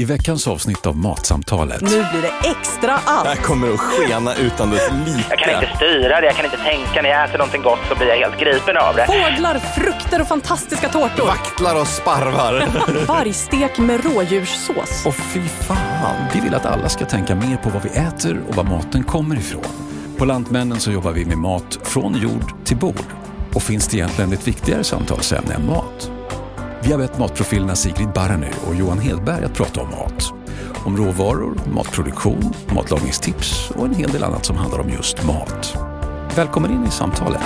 I veckans avsnitt av Matsamtalet. Nu blir det extra allt. Här kommer det att skena utan dess like. Jag kan inte styra det, jag kan inte tänka. När jag äter någonting gott så blir jag helt gripen av det. Fåglar, frukter och fantastiska tårtor. Vaktlar och sparvar. Vargstek med rådjurssås. Och fy fan, vi vill att alla ska tänka mer på vad vi äter och var maten kommer ifrån. På Lantmännen så jobbar vi med mat från jord till bord. Och finns det egentligen ett viktigare samtalsämne än mat? Vi har bett matprofilerna Sigrid Barany och Johan Hedberg att prata om mat. Om råvaror, matproduktion, matlagningstips och en hel del annat som handlar om just mat. Välkommen in i samtalet.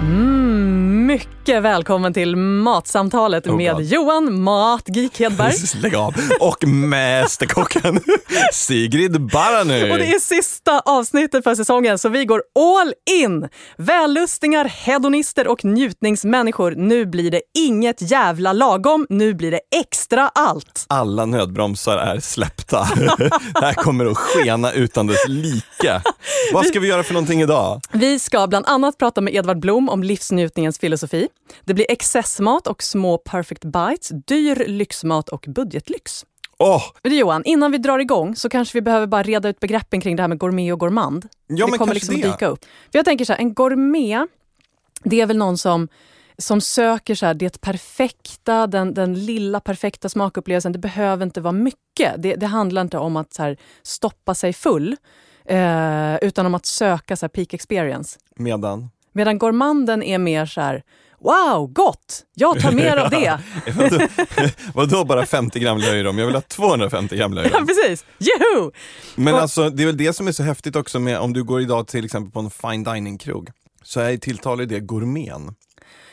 Mm, mycket välkommen till Matsamtalet Oh med God. Johan Matgeek Hedberg. Lägg av. Och mästerkocken Sigrid Barany. Och det är sista avsnittet för säsongen så vi går all in! Vällustingar, hedonister och njutningsmänniskor. Nu blir det inget jävla lagom, nu blir det extra allt. Alla nödbromsar är släppta. Här kommer det att skena utan dess like. Vad ska vi göra för någonting idag? Vi ska bland annat prata med Edvard Blom om livsnjutningens filosofi. Det blir excessmat och små perfect bites, dyr lyxmat och budgetlyx. Men du, Johan, innan vi drar igång så kanske vi behöver bara reda ut begreppen kring det här med gourmet och gourmand. Ja, det kommer liksom det. att dyka upp. För jag tänker så här, en gourmet, det är väl någon som som söker så här, det perfekta, den, den lilla perfekta smakupplevelsen. Det behöver inte vara mycket. Det, det handlar inte om att så här, stoppa sig full, eh, utan om att söka så här, peak experience. medan. Medan gourmanden är mer så här, wow, gott! Jag tar mer av det. Vadå, vadå bara 50 gram löjrom? Jag vill ha 250 gram Ja, löjrom. precis. Juhu! Men Och- alltså det är väl det som är så häftigt också med om du går idag till exempel på en fine dining-krog. Så är tilltalar det gourmeten.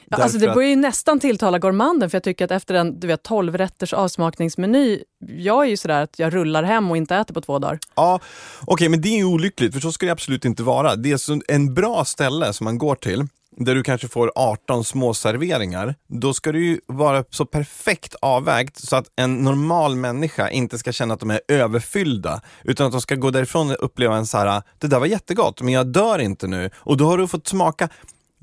Ja, alltså det börjar ju nästan tilltala gourmanden för jag tycker att efter en du vet, 12 rätters avsmakningsmeny, jag är ju sådär att jag rullar hem och inte äter på två dagar. Ja, okej men det är ju olyckligt för så ska det absolut inte vara. Det är en bra ställe som man går till där du kanske får 18 små serveringar, då ska det ju vara så perfekt avvägt så att en normal människa inte ska känna att de är överfyllda, utan att de ska gå därifrån och uppleva en så här, det där var jättegott, men jag dör inte nu. Och då har du fått smaka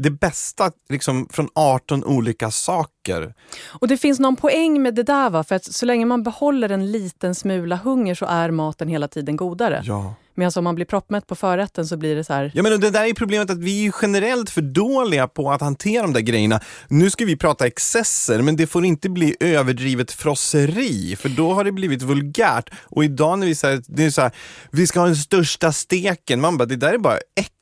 det bästa liksom, från 18 olika saker. Och det finns någon poäng med det där va? för att så länge man behåller en liten smula hunger så är maten hela tiden godare. Ja. Medan om man blir proppmätt på förrätten så blir det så här, Ja men det där är problemet att vi är generellt för dåliga på att hantera de där grejerna. Nu ska vi prata excesser, men det får inte bli överdrivet frosseri, för då har det blivit vulgärt. Och idag när vi säger, det är så här, vi ska ha den största steken, man bara, det där är bara äckligt.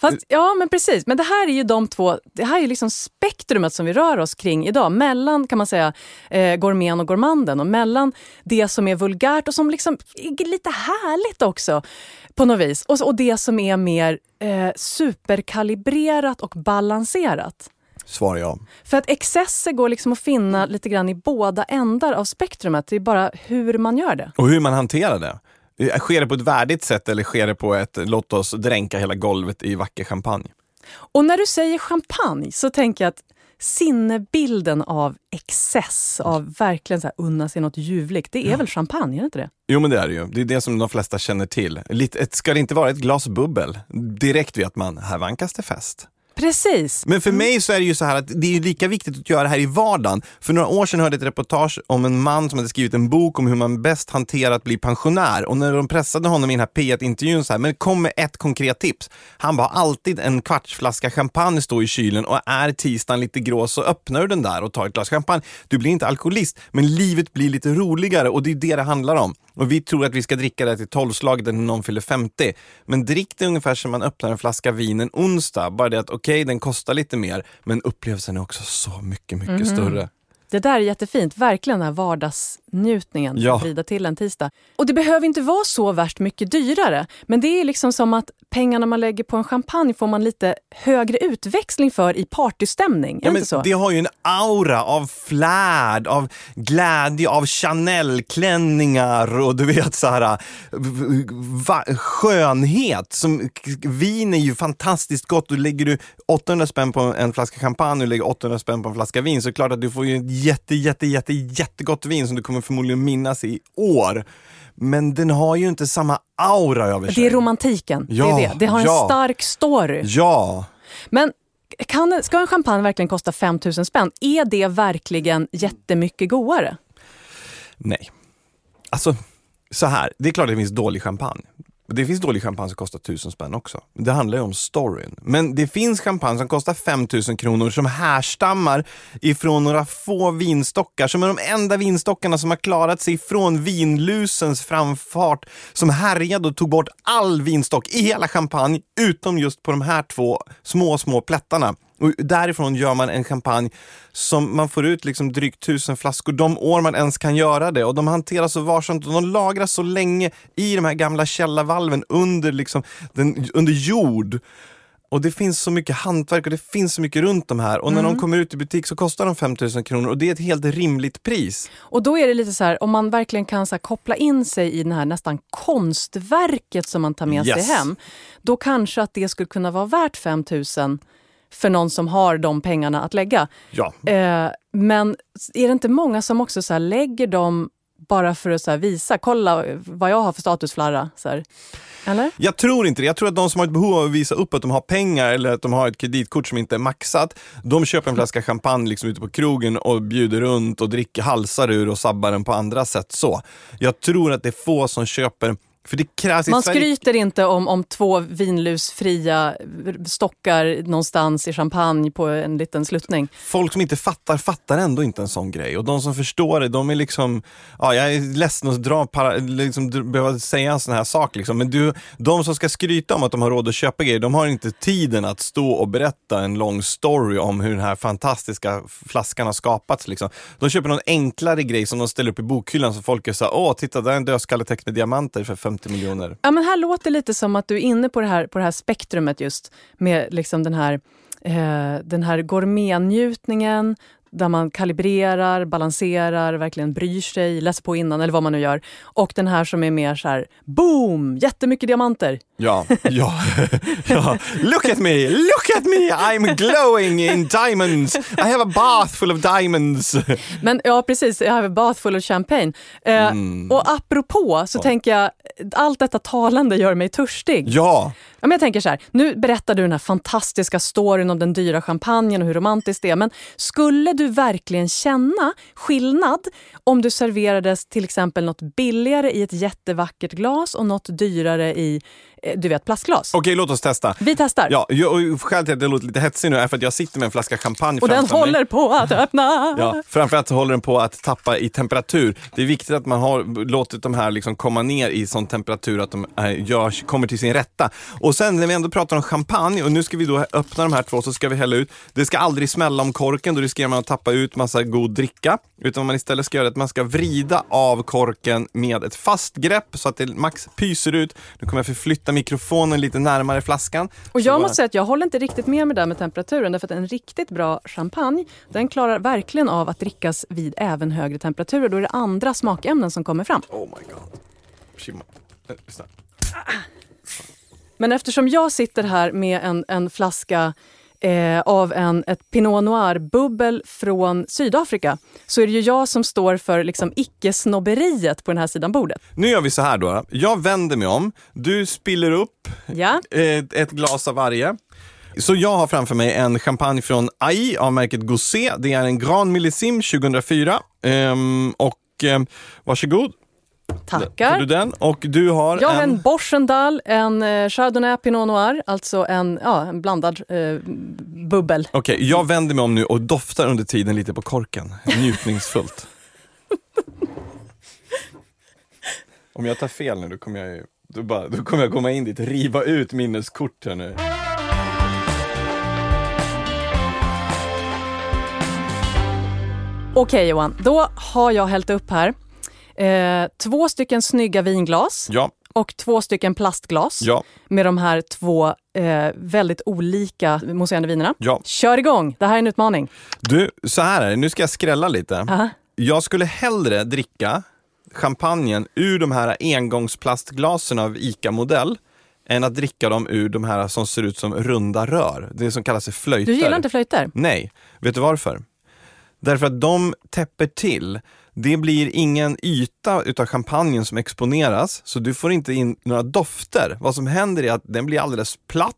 Fast, ja, men precis. Men det här är ju de två, det här är ju liksom spektrumet som vi rör oss kring idag. Mellan kan man säga eh, gourmeten och gourmanden och mellan det som är vulgärt och som liksom är lite härligt också på något vis. Och, och det som är mer eh, superkalibrerat och balanserat. Svarar jag. För att excesser går liksom att finna lite grann i båda ändar av spektrumet. Det är bara hur man gör det. Och hur man hanterar det. Sker det på ett värdigt sätt eller sker det på ett låt oss dränka hela golvet i vacker champagne? Och när du säger champagne så tänker jag att sinnebilden av excess, av verkligen så här unna sig något ljuvligt, det är väl champagne, är det inte det? Jo men det är det ju. Det är det som de flesta känner till. Lite, ett, ska det inte vara ett glas bubbel? Direkt vet man, här vankas det fest. Precis. Men för mig så är det ju så här att det är lika viktigt att göra det här i vardagen. För några år sedan hörde jag ett reportage om en man som hade skrivit en bok om hur man bäst hanterar att bli pensionär. Och när de pressade honom i den här P1-intervjun så här, men kom med ett konkret tips. Han bara, alltid en kvartsflaska champagne står i kylen och är tisdagen lite grå så öppnar du den där och tar ett glas champagne. Du blir inte alkoholist, men livet blir lite roligare och det är det det handlar om. Och vi tror att vi ska dricka det till tolvslaget när någon fyller 50. Men drick det ungefär som man öppnar en flaska vin en onsdag. Bara det att okej, den kostar lite mer, men upplevelsen är också så mycket, mycket större. Det där är jättefint, verkligen den här vardagsnjutningen Ja. vrida till en tisdag. Och det behöver inte vara så värst mycket dyrare, men det är liksom som att pengarna man lägger på en champagne får man lite högre utväxling för i partystämning. Ja, det men så? det har ju en aura av flärd, av glädje, av Chanel-klänningar och du vet så här skönhet. Som, vin är ju fantastiskt gott. Och lägger du 800 spänn på en flaska champagne och lägger 800 spänn på en flaska vin så är det klart att du får ju jätte, jätte, jätte, jättegott vin som du kommer förmodligen minnas i år. Men den har ju inte samma aura över sig. Det är romantiken. Ja, det, är det. det har en ja. stark story. Ja. Men kan, ska en champagne verkligen kosta 5 000 spänn? Är det verkligen jättemycket godare? Nej. Alltså, så här. Det är klart att det finns dålig champagne. Det finns dålig champagne som kostar tusen spänn också. Det handlar ju om storyn. Men det finns champagne som kostar 5000 kronor som härstammar ifrån några få vinstockar som är de enda vinstockarna som har klarat sig från vinlusens framfart som härjade och tog bort all vinstock i hela champagne utom just på de här två små, små plättarna. Och därifrån gör man en champagne som man får ut liksom drygt tusen flaskor de år man ens kan göra det. Och de hanteras så varsamt och de lagras så länge i de här gamla källarvalven under, liksom, den, under jord. Och det finns så mycket hantverk och det finns så mycket runt de här. Och när de kommer ut i butik så kostar de 5000 kronor och det är ett helt rimligt pris. Och då är det lite så här, om man verkligen kan så koppla in sig i det här nästan konstverket som man tar med Yes. sig hem. Då kanske att det skulle kunna vara värt 5 000 för någon som har de pengarna att lägga. Ja, Eh, men är det inte många som också så lägger dem bara för att så visa, kolla vad jag har för statusflarra. Så här. Eller? Jag tror inte det. Jag tror att de som har ett behov av att visa upp att de har pengar eller att de har ett kreditkort som inte är maxat, de köper en flaska champagne liksom ute på krogen och bjuder runt och dricker halsar ur och sabbar den på andra sätt så. Jag tror att det är få som köper Man skryter inte om, om två vinlusfria stockar någonstans i champagne på en liten sluttning. Folk som inte fattar, fattar ändå inte en sån grej. Och de som förstår det, de är liksom, ja jag är ledsen att dra, para, liksom, behöva säga en sån här sak liksom. Men du, de som ska skryta om att de har råd att köpa grejer, de har inte tiden att stå och berätta en lång story om hur den här fantastiska flaskan har skapats liksom. De köper någon enklare grej som de ställer upp i bokhyllan så folk är såhär, åh titta där är en dödskalletext med diamanter för 50 miljoner. Ja, men här låter det lite som att du är inne på det här, på det här spektrumet just med liksom den här, eh, den här gourmetnjutningen där man kalibrerar, balanserar, verkligen bryr sig, läser på innan eller vad man nu gör. Och den här som är mer så här, boom, jättemycket diamanter. Ja, ja, ja. Look at me, look at me, I'm glowing in diamonds. I have a bath full of diamonds. Men ja, precis. Jag har a bath full of champagne. Eh, Och apropå så tänker jag, allt detta talande gör mig törstig. Ja, Ja, men jag tänker så här, nu berättar du den här fantastiska storyn om den dyra champagnen och hur romantiskt det är. Men skulle du verkligen känna skillnad om du serverades till exempel något billigare i ett jättevackert glas och något dyrare i du vet, plastglas? okej låt oss testa. Vi testar. Ja, jag- och skälet till att jag låter lite hetsig nu är för att jag sitter med en flaska champagne och den håller mig. på att öppna. Ja, framförallt så håller den på att tappa i temperatur. Det är viktigt att man har låtit de här liksom komma ner i sån temperatur att de är, görs, kommer till sin rätta. Och sen när vi ändå pratar om champagne och nu ska vi då öppna de här två så ska vi hälla ut. Det ska aldrig smälla om korken, då riskerar man att tappa ut massa god dricka. Utan man istället ska göra att man ska vrida av korken med ett fast grepp så att det max pyser ut. Nu kommer jag förflytta mikrofonen lite närmare flaskan. Och jag måste säga att jag håller inte riktigt med med det där med temperaturen. Därför att en riktigt bra champagne, den klarar verkligen av att drickas vid även högre temperaturer. Då är det andra smakämnen som kommer fram. Oh my god. Eh, lyssna. Men eftersom jag sitter här med en, en flaska eh, av en, ett Pinot Noir-bubbel från Sydafrika så är det ju jag som står för liksom, icke-snobberiet på den här sidan bordet. Nu gör vi så här då. Jag vänder mig om, du spiller upp Ja? ett, ett glas av varje. Så jag har framför mig en champagne från AI av märket Gosé. Det är en Grand Millésime 2004. Ehm, och um, varsågod, får du Tackar. den. Och du har Jag har en... en Borchendal, en eh, Chardonnay Pinot Noir, alltså en, ja, en blandad eh, bubbel. Okej, jag vänder mig om nu och doftar under tiden lite på korken. Njutningsfullt. om jag tar fel nu, då kommer jag, då bara, då kommer jag komma in dit riva ut minneskort här nu. Okej Johan, då har jag hällt upp här eh, två stycken snygga vinglas Ja, och två stycken plastglas ja, med de här två eh, väldigt olika mousserande vinerna. ja. Kör igång! Det här är en utmaning. Du, så här är det. Nu ska jag skrälla lite. Aha. Jag skulle hellre dricka champagnen ur de här engångsplastglasen av ICA-modell än att dricka dem ur de här som ser ut som runda rör. Det som kallas för flöjter. Du gillar inte flöjter? Nej. Vet du varför? Därför att de täpper till. Det blir ingen yta utav champagnen som exponeras, så du får inte in några dofter. Vad som händer är att den blir alldeles platt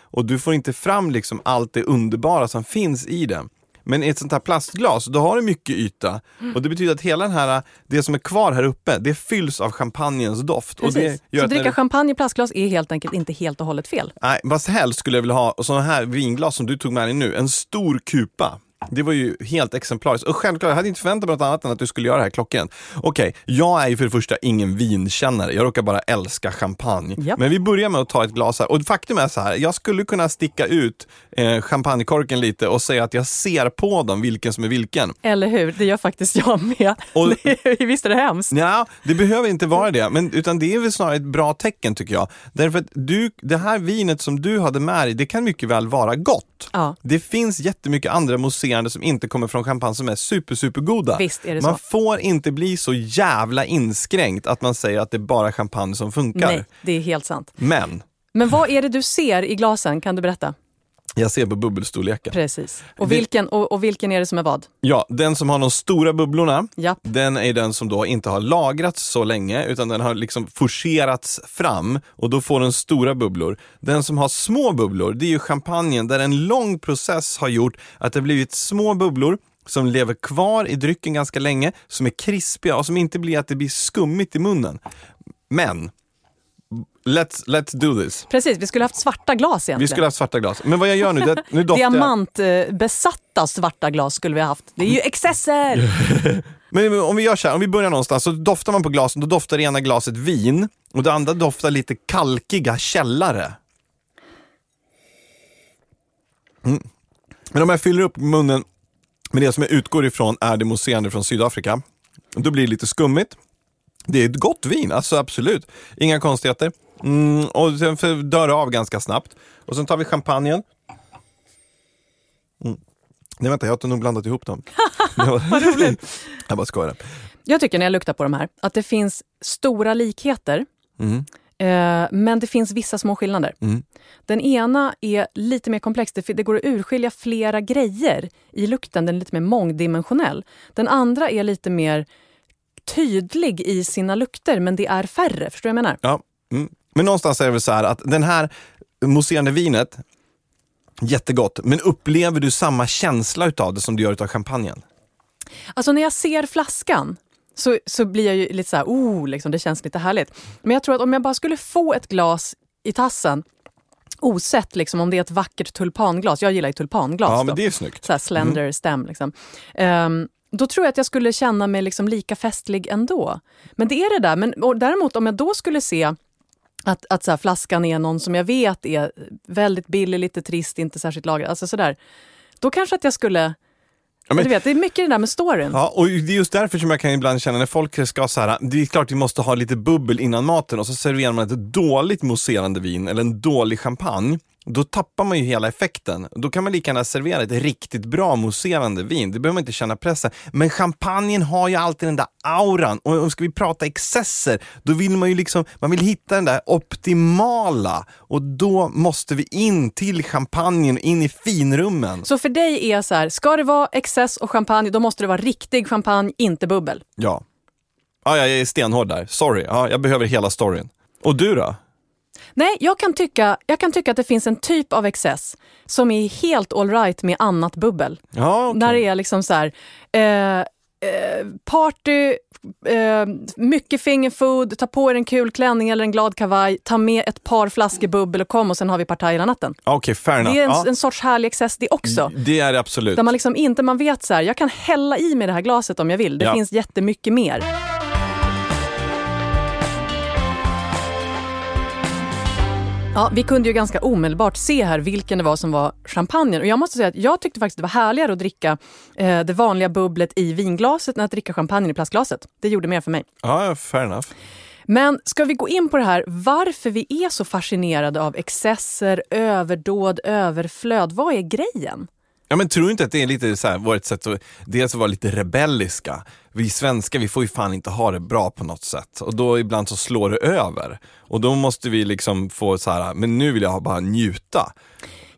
och du får inte fram liksom allt det underbara som finns i det. Men i ett sånt här plastglas, då har du mycket yta och det betyder att hela den här, det som är kvar här uppe, det fylls av champagnens doft. Och Precis. det gör Så dricka du- champagne i plastglas är helt enkelt inte helt och hållet fel. Nej, vad helst skulle jag vilja ha sådana här vinglas som du tog med dig nu. En stor kupa. Det var ju helt exemplariskt. Och självklart, jag hade inte förväntat mig något annat än att du skulle göra det här klockan. Okej, jag är ju för det första ingen vinkännare. Jag råkar bara älska champagne. Japp. Men vi börjar med att ta ett glas här. Och faktum är så här, jag skulle kunna sticka ut eh, champagnekorken lite och säga att jag ser på dem vilken som är vilken. Eller hur? Det gör faktiskt jag med. Och- Visst är det hemskt? Ja, det behöver inte vara det, men, utan det är väl snarare ett bra tecken tycker jag. Därför att du, det här vinet som du hade med dig, det kan mycket väl vara gott. Ja. Det finns jättemycket andra mousserande som inte kommer från champagne som är super, super goda. Visst är det man så. får inte bli så jävla inskränkt att man säger att det är bara champagne som funkar. Nej, det är helt sant. Men, Men vad är det du ser i glasen? Kan du berätta? Jag ser på bubbelstorleken. Precis. Och vilken, och, och vilken är det som är vad? Ja, den som har de stora bubblorna, Japp. den är den som då inte har lagrats så länge utan den har liksom forcerats fram och då får den stora bubblor. Den som har små bubblor, det är ju champagnen där en lång process har gjort att det blivit små bubblor som lever kvar i drycken ganska länge, som är krispiga och som inte blir att det blir skummigt i munnen. Men, let's, let's do this. Precis, vi skulle haft svarta glas egentligen. Vi skulle ha svarta glas. Men vad jag gör nu, det, nu doftar. Diamantbesatta svarta glas skulle vi ha haft. Det är ju excesser! Men om vi gör så här, om vi börjar någonstans så doftar man på glasen, då doftar det ena glaset vin och det andra doftar lite kalkiga källare. Mm. Men om jag fyller upp munnen med det som jag utgår ifrån är det mousserande från Sydafrika, då blir det lite skummigt. Det är ett gott vin, alltså absolut. Inga konstigheter. Mm, och sen för- dör av ganska snabbt. Och sen tar vi champagnen. Mm. Nej vänta, jag har nog blandat ihop dem. Vad roligt. Jag bara skojar. Jag tycker när jag luktar på de här att det finns stora likheter. Mm. Eh, men det finns vissa små skillnader. Mm. Den ena är lite mer komplex. Det, det går att urskilja flera grejer i lukten. Den är lite mer mångdimensionell. Den andra är lite mer tydlig i sina lukter, men det är färre. Förstår du vad jag menar? Ja. Mm. Men någonstans är det väl så här att den här mousserande vinet, jättegott, men upplever du samma känsla utav det som du gör utav champagnen? Alltså när jag ser flaskan så, så blir jag ju lite så här, oh, liksom, det känns lite härligt. Men jag tror att om jag bara skulle få ett glas i tassen, osett liksom, om det är ett vackert tulpanglas, jag gillar ju tulpanglas. Ja, då. men det är snyggt. så här slender stem. Liksom. Ehm, då tror jag att jag skulle känna mig liksom lika festlig ändå. Men det är det där. Men däremot om jag då skulle se att, att så här, flaskan är någon som jag vet är väldigt billig, lite trist, inte särskilt lagrad. Alltså sådär. Då kanske att jag skulle... Ja, men- du vet, det är mycket det där med storyn. Ja, och det är just därför som jag kan ibland känna när folk ska så här, det är klart vi måste ha lite bubbel innan maten och så serverar man ett dåligt mousserande vin eller en dålig champagne. Då tappar man ju hela effekten. Då kan man lika gärna servera ett riktigt bra mousserande vin. Det behöver man inte känna pressen. Men champagnen har ju alltid den där auran. Och ska vi prata excesser, då vill man ju liksom, man vill hitta den där optimala. Och då måste vi in till champagnen, in i finrummen. Så för dig är så här, ska det vara excess och champagne, då måste det vara riktig champagne, inte bubbel. Ja. Ja, jag är stenhård där. Sorry. Ja, jag behöver hela storyn. Och du då? Nej, jag kan, tycka, jag kan tycka att det finns en typ av excess som är helt all right med annat bubbel. Ja, okej. När det är liksom så här, eh, eh, party, eh, mycket fingerfood, ta på er en kul klänning eller en glad kavaj, ta med ett par flaskor bubbel och kom och sen har vi partaj hela natten. Okej, fair enough. Det är en, ja, en sorts härlig excess det också. det är det absolut. Där man liksom inte, man vet så här, jag kan hälla i mig det här glaset om jag vill. Det Ja. finns jättemycket mer. Ja, vi kunde ju ganska omedelbart se här vilken det var som var champagnen. Och jag måste säga att jag tyckte faktiskt det var härligare att dricka eh, det vanliga bubblet i vinglaset än att dricka champagne i plastglaset. Det gjorde mer för mig. Ja, fair enough. Men ska vi gå in på det här varför vi är så fascinerade av excesser, överdåd, överflöd. Vad är grejen? Ja, men tror du inte att det är lite så här, vårt sätt att dels vara lite rebelliska. Vi svenskar, vi får ju fan inte ha det bra på något sätt. Och då ibland så slår det över. Och då måste vi liksom få så här, men nu vill jag bara njuta.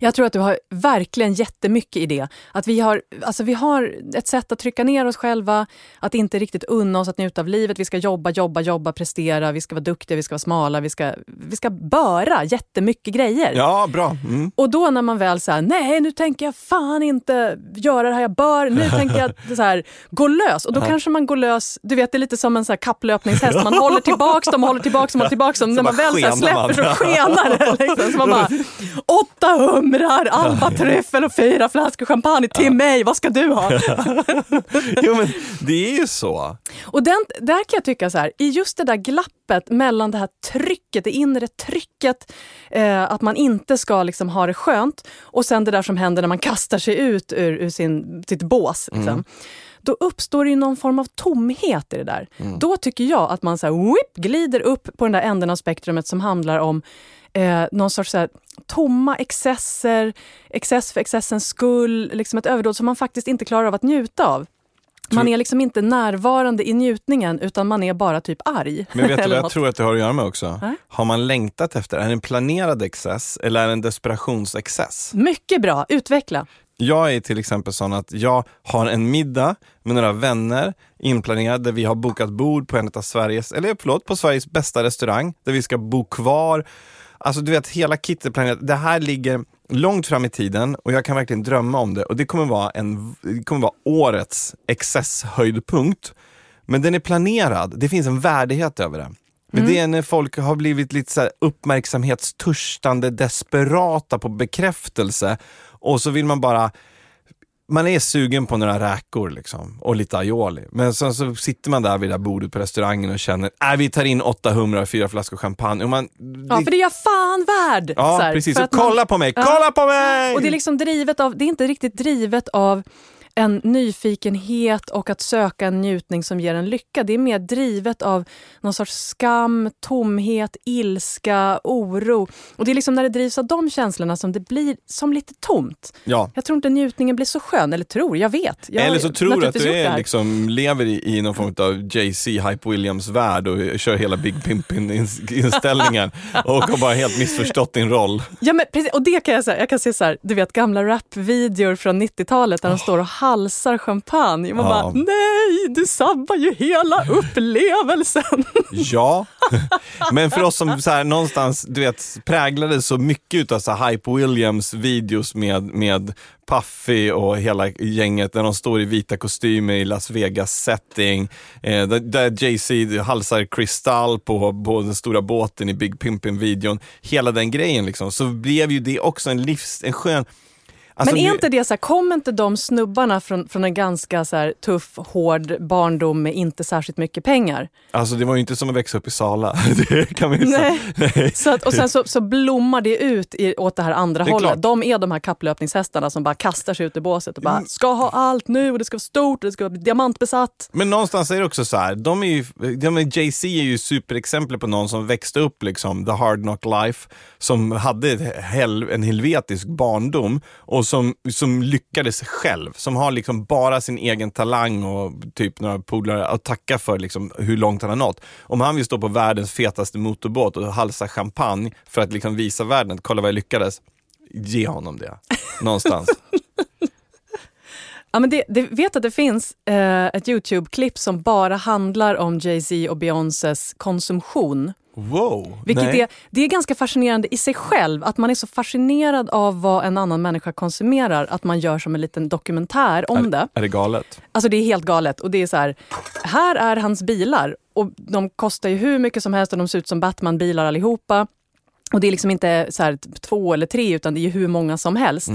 Jag tror att du har verkligen jättemycket i det. Att vi har, alltså vi har ett sätt att trycka ner oss själva, att inte riktigt unna oss att njuta av livet. Vi ska jobba, jobba, jobba, prestera, vi ska vara duktiga, vi ska vara smala, vi ska, vi ska böra jättemycket grejer. Ja, bra. Mm. Och då när man väl säger nej nu tänker jag fan inte göra det här jag bör, nu tänker jag så här, gå lös. Och då kanske man går lös, du vet det är lite som en så här kapplöpningshäst, man håller tillbaks dem, håller tillbaks dem, håller tillbaks dem. när man väl så släpper man. så skenar det. Liksom. Så man bara, åtta humrar, alba tryffel och fyra flaskor champagne till mig, vad ska du ha? Jo, men det är ju så. Och den, där kan jag tycka så här, i just det där glappet mellan det här trycket, det inre trycket, eh, att man inte ska liksom ha det skönt och sen det där som händer när man kastar sig ut ur, ur sin, sitt bås. Liksom. Då uppstår det ju någon form av tomhet i det där. Då tycker jag att man så här, whip, glider upp på den där änden av spektrumet som handlar om eh, någon sorts så här, tomma excesser, excess för excessens skull, liksom ett överdåd som man faktiskt inte klarar av att njuta av. Man är liksom inte närvarande i njutningen utan man är bara typ arg. Men vet du vad jag tror att det har att göra med också? Nej. Har man längtat efter, är det en planerad excess eller är det en desperationsexcess? Mycket bra, utveckla. Jag är till exempel sån att jag har en middag med några vänner inplanerad där vi har bokat bord på en av Sveriges, eller förlåt, på Sveriges bästa restaurang där vi ska bo kvar. Alltså du vet, hela kittet planerat. Det här ligger långt fram i tiden och jag kan verkligen drömma om det och det kommer vara, en, kommer vara årets excesshöjdpunkt. Men den är planerad, det finns en värdighet över det. Men det är när folk har blivit lite så uppmärksamhetstörstande, desperata på bekräftelse och så vill man bara man är sugen på några räkor liksom, och lite aioli. Men sen så sitter man där vid det där bordet på restaurangen och känner, nej vi tar in åtta humrar och fyra flaskor champagne. Och man, Ja, för det är jag fan värd! ja Så här, precis. Så att man- kolla på mig, Ja. kolla på mig! Och det är liksom drivet av, det är inte riktigt drivet av en nyfikenhet och att söka en njutning som ger en lycka. Det är mer drivet av någon sorts skam, tomhet, ilska, oro. Och det är liksom när det drivs av de känslorna som det blir som lite tomt. ja. Jag tror inte njutningen blir så skön, eller tror, jag vet. Jag Eller så tror du att du är, liksom, lever i, i någon form av Jay-Z, Hype Williams-värld och kör hela Big Pimpin-inställningen och har bara helt missförstått din roll. Ja, men precis, och det kan jag säga. Jag kan se så här, du vet gamla rapvideor från 90-talet där de står och halsar champagne. Man Ja. bara, nej, du sabbar ju hela upplevelsen. Ja, men för oss som så här, någonstans du vet, präglades så mycket av så här, Hype Williams videos med, med Puffy och hela gänget när de står i vita kostymer i Las Vegas setting. Eh, där, där Jay-Z halsar kristall på, på den stora båten i Big Pimpin-videon. Hela den grejen liksom. Så blev ju det också en livs, en skön Alltså, men är inte det så här, kom inte de snubbarna från, från en ganska så här, tuff, hård barndom med inte särskilt mycket pengar? Alltså det var ju inte som att växa upp i Sala. Det kan man. Nej. Nej. Så att, och sen så, så blommar det ut i, åt det här andra Det hållet. klart. De är de här kapplöpningshästarna som bara kastar sig ut i båset och bara Mm. ska ha allt nu och det ska vara stort och det ska vara diamantbesatt. Men någonstans är det också så här, de är ju, Jay-Z är ju superexempel på någon som växte upp liksom, the hard knock life, som hade hel, en helvetisk barndom och som, som lyckades själv, som har liksom bara sin egen talang och typ några polare att tacka för liksom, hur långt han har nått. Om han vill stå på världens fetaste motorbåt och halsa champagne för att liksom visa världen, att kolla vad jag lyckades, ge honom det. Någonstans. Ja, men det, det, vet att det finns eh, ett Youtube-klipp som bara handlar om Jay-Z och Beyoncés konsumtion. Wow! Vilket Nej. är, det är ganska fascinerande i sig själv, att man är så fascinerad av vad en annan människa konsumerar att man gör som en liten dokumentär om det. Är det galet? Alltså det är helt galet. Och det är så här, här är hans bilar och de kostar ju hur mycket som helst och de ser ut som Batman-bilar allihopa. Och det är liksom inte så två eller tre utan det är hur många som helst.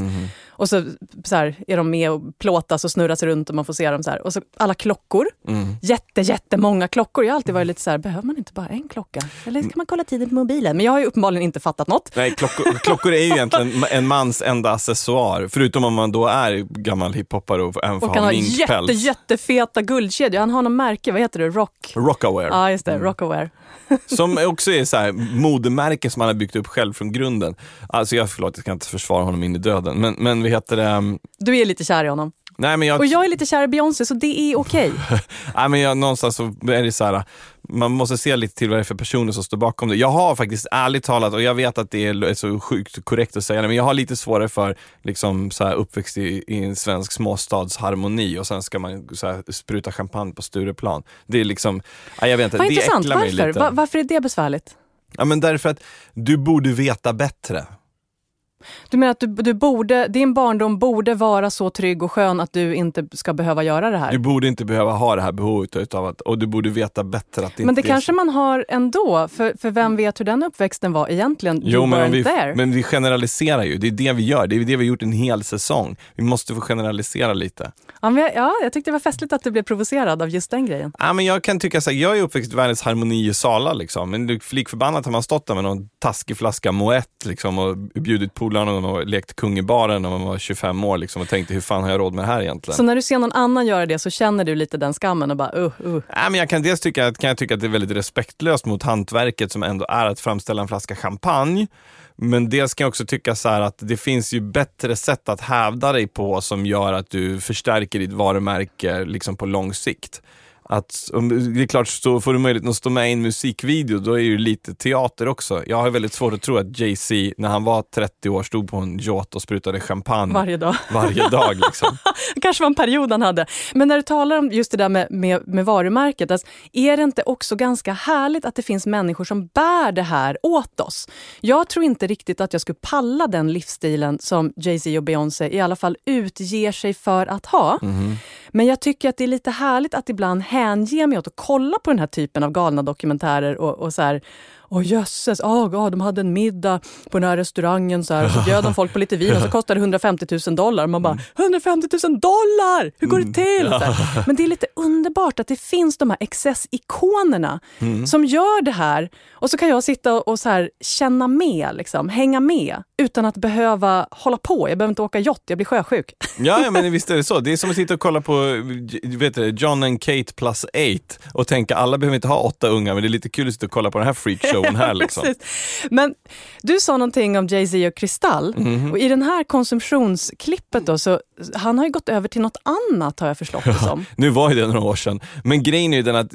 Och så, så här, är de med och plåtas och snurras runt och man får se dem så här. Och så alla klockor. Mm. Jätte, jättemånga klockor. Jag har alltid varit lite så här, behöver man inte bara en klocka? Eller kan man kolla tiden på mobilen? Men jag har ju uppenbarligen inte fattat något. Nej, klockor, klockor är ju egentligen en mans enda accessoar, förutom om man då är gammal hiphopare och även får Och kan ha ha jätte, minkpäls. jättefeta guldkedjor. Han har något märke, vad heter det? Rock? Rockaware, Ja, just det. Rockaware. som också är så här modemärke som han har byggt upp själv från grunden. Alltså jag, förlåt, jag ska inte försvara honom in i döden, men, men vad heter det? Du är lite kär i honom. Nej, men jag, Och jag är lite kär i Beyoncé så det är okej. nej, men jag, någonstans så är det så här, man måste se lite till vad det är för personer som står bakom det. Jag har faktiskt ärligt talat, och jag vet att det är så sjukt korrekt att säga det, men jag har lite svårare för liksom, så här, uppväxt i, i en svensk småstadsharmoni och sen ska man så här, spruta champagne på Stureplan. Det är liksom, nej, jag vet inte, Vad det intressant, äcklar mig varför? lite. Va- varför är det besvärligt? Ja, men därför att du borde veta bättre. Du menar att du, du borde, din barndom borde vara så trygg och skön att du inte ska behöva göra det här? Du borde inte behöva ha det här behovet utav att, och du borde veta bättre att det Men det inte är kanske så. man har ändå, för, för vem vet hur den uppväxten var egentligen? Jo, men vi, there. men vi generaliserar ju. Det är det vi gör. Det är det vi har gjort en hel säsong. Vi måste få generalisera lite. Ja, men jag, ja, jag tyckte det var festligt att du blev provocerad av just den grejen. Ja, men jag kan tycka så här, jag är uppväxt i världens harmoni i Sala liksom. Men det- likförbannat har man stått där med någon taskig flaska Moët liksom, och bjudit polarna och lekt kung i baren när man var 25 år liksom, och tänkte hur fan har jag råd med det här egentligen? Så när du ser någon annan göra det så känner du lite den skammen och bara uh, uh. Nej, men jag kan dels tycka, att- kan jag tycka att det är väldigt respektlöst mot hantverket som ändå är att framställa en flaska champagne. Men dels kan jag också tycka så att det finns ju bättre sätt att hävda dig på som gör att du förstärker ditt varumärke liksom på lång sikt. Att, om, det är klart, så får du möjlighet att stå med i en musikvideo, då är det ju lite teater också. Jag har väldigt svårt att tro att Jay-Z, när han var 30 år, stod på en yacht och sprutade champagne varje dag. varje dag. Liksom. Kanske var en period han hade. Men när du talar om just det där med, med, med varumärket, alltså, är det inte också ganska härligt att det finns människor som bär det här åt oss? Jag tror inte riktigt att jag skulle palla den livsstilen som Jay-Z och Beyoncé i alla fall utger sig för att ha. Men jag tycker att det är lite härligt att ibland hänge mig åt att kolla på den här typen av galna dokumentärer och, och så här Åh jösses, oh, oh, de hade en middag på den här restaurangen så här, och så bjöd de folk på lite vin och så kostade det 150 000 dollar. Man bara, 150 000 dollar! Hur går det till? Så här. Men det är lite underbart att det finns de här excessikonerna som gör det här. Och så kan jag sitta och, så här, känna med, liksom, hänga med utan att behöva hålla på. Jag behöver inte åka yacht, jag blir sjösjuk. Ja, ja, men visst är det så. Det är som att sitta och kolla på du vet det, John and Kate plus eight och tänka alla behöver inte ha åtta unga, men det är lite kul att sitta och kolla på den här freakshowen här. Liksom. Men du sa någonting om Jay-Z och Kristall. Mhm. Och I den här konsumtionsklippet då, så han har ju gått över till något annat har jag förstått det som. Nu var ju det några år sedan, men grejen är ju den att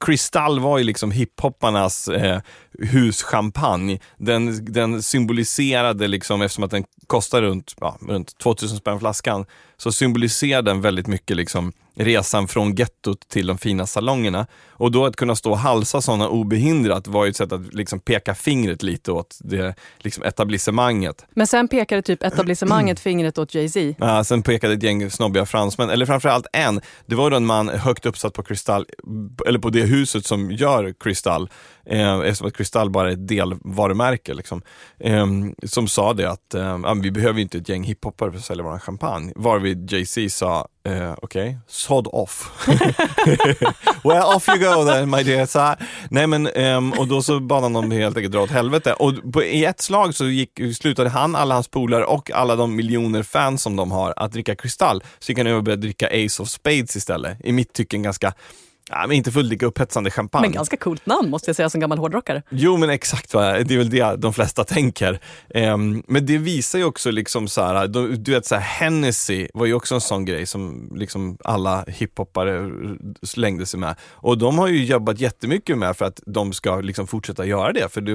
Kristall var ju liksom hiphopparnas eh, huschampagne. Den, den symboliserade, liksom, eftersom att den kostar runt, ja, runt 2000 spänn flaskan, så symboliserar den väldigt mycket liksom, resan från gettot till de fina salongerna. Och då att kunna stå och halsa sådana obehindrat var ju ett sätt att liksom, peka fingret lite åt det liksom, etablissemanget. Men sen pekade typ etablissemanget fingret åt Jay-Z. Ja, sen pekade ett gäng snobbiga fransmän, eller framförallt en. Det var då en man högt uppsatt på Kristall, eller på det huset som gör Kristall, eh, eftersom att Kristall bara är ett delvarumärke, liksom, eh, som sa det att eh, vi behöver inte ett gäng hiphoppare för att sälja vår champagne. Varvid Jay-Z sa, Eh, okej, okay, sod off. well off you go then my dear. Så här. Nej men, um, och då så bad han dem helt enkelt dra åt helvete. Och på, i ett slag så gick, slutade han, alla hans polare och alla de miljoner fans som de har att dricka Kristall. Så gick han över och började dricka Ace of Spades istället. I mitt tycke en ganska Ja, men inte fullt lika upphetsande champagne. Men ganska coolt namn måste jag säga som gammal hårdrockare. Jo men exakt, va? det är väl det de flesta tänker. Ehm, men det visar ju också liksom så här, du, du vet så här, Hennessy var ju också en sån grej som liksom alla hiphoppare slängde sig med. Och de har ju jobbat jättemycket med för att de ska liksom fortsätta göra det, för det,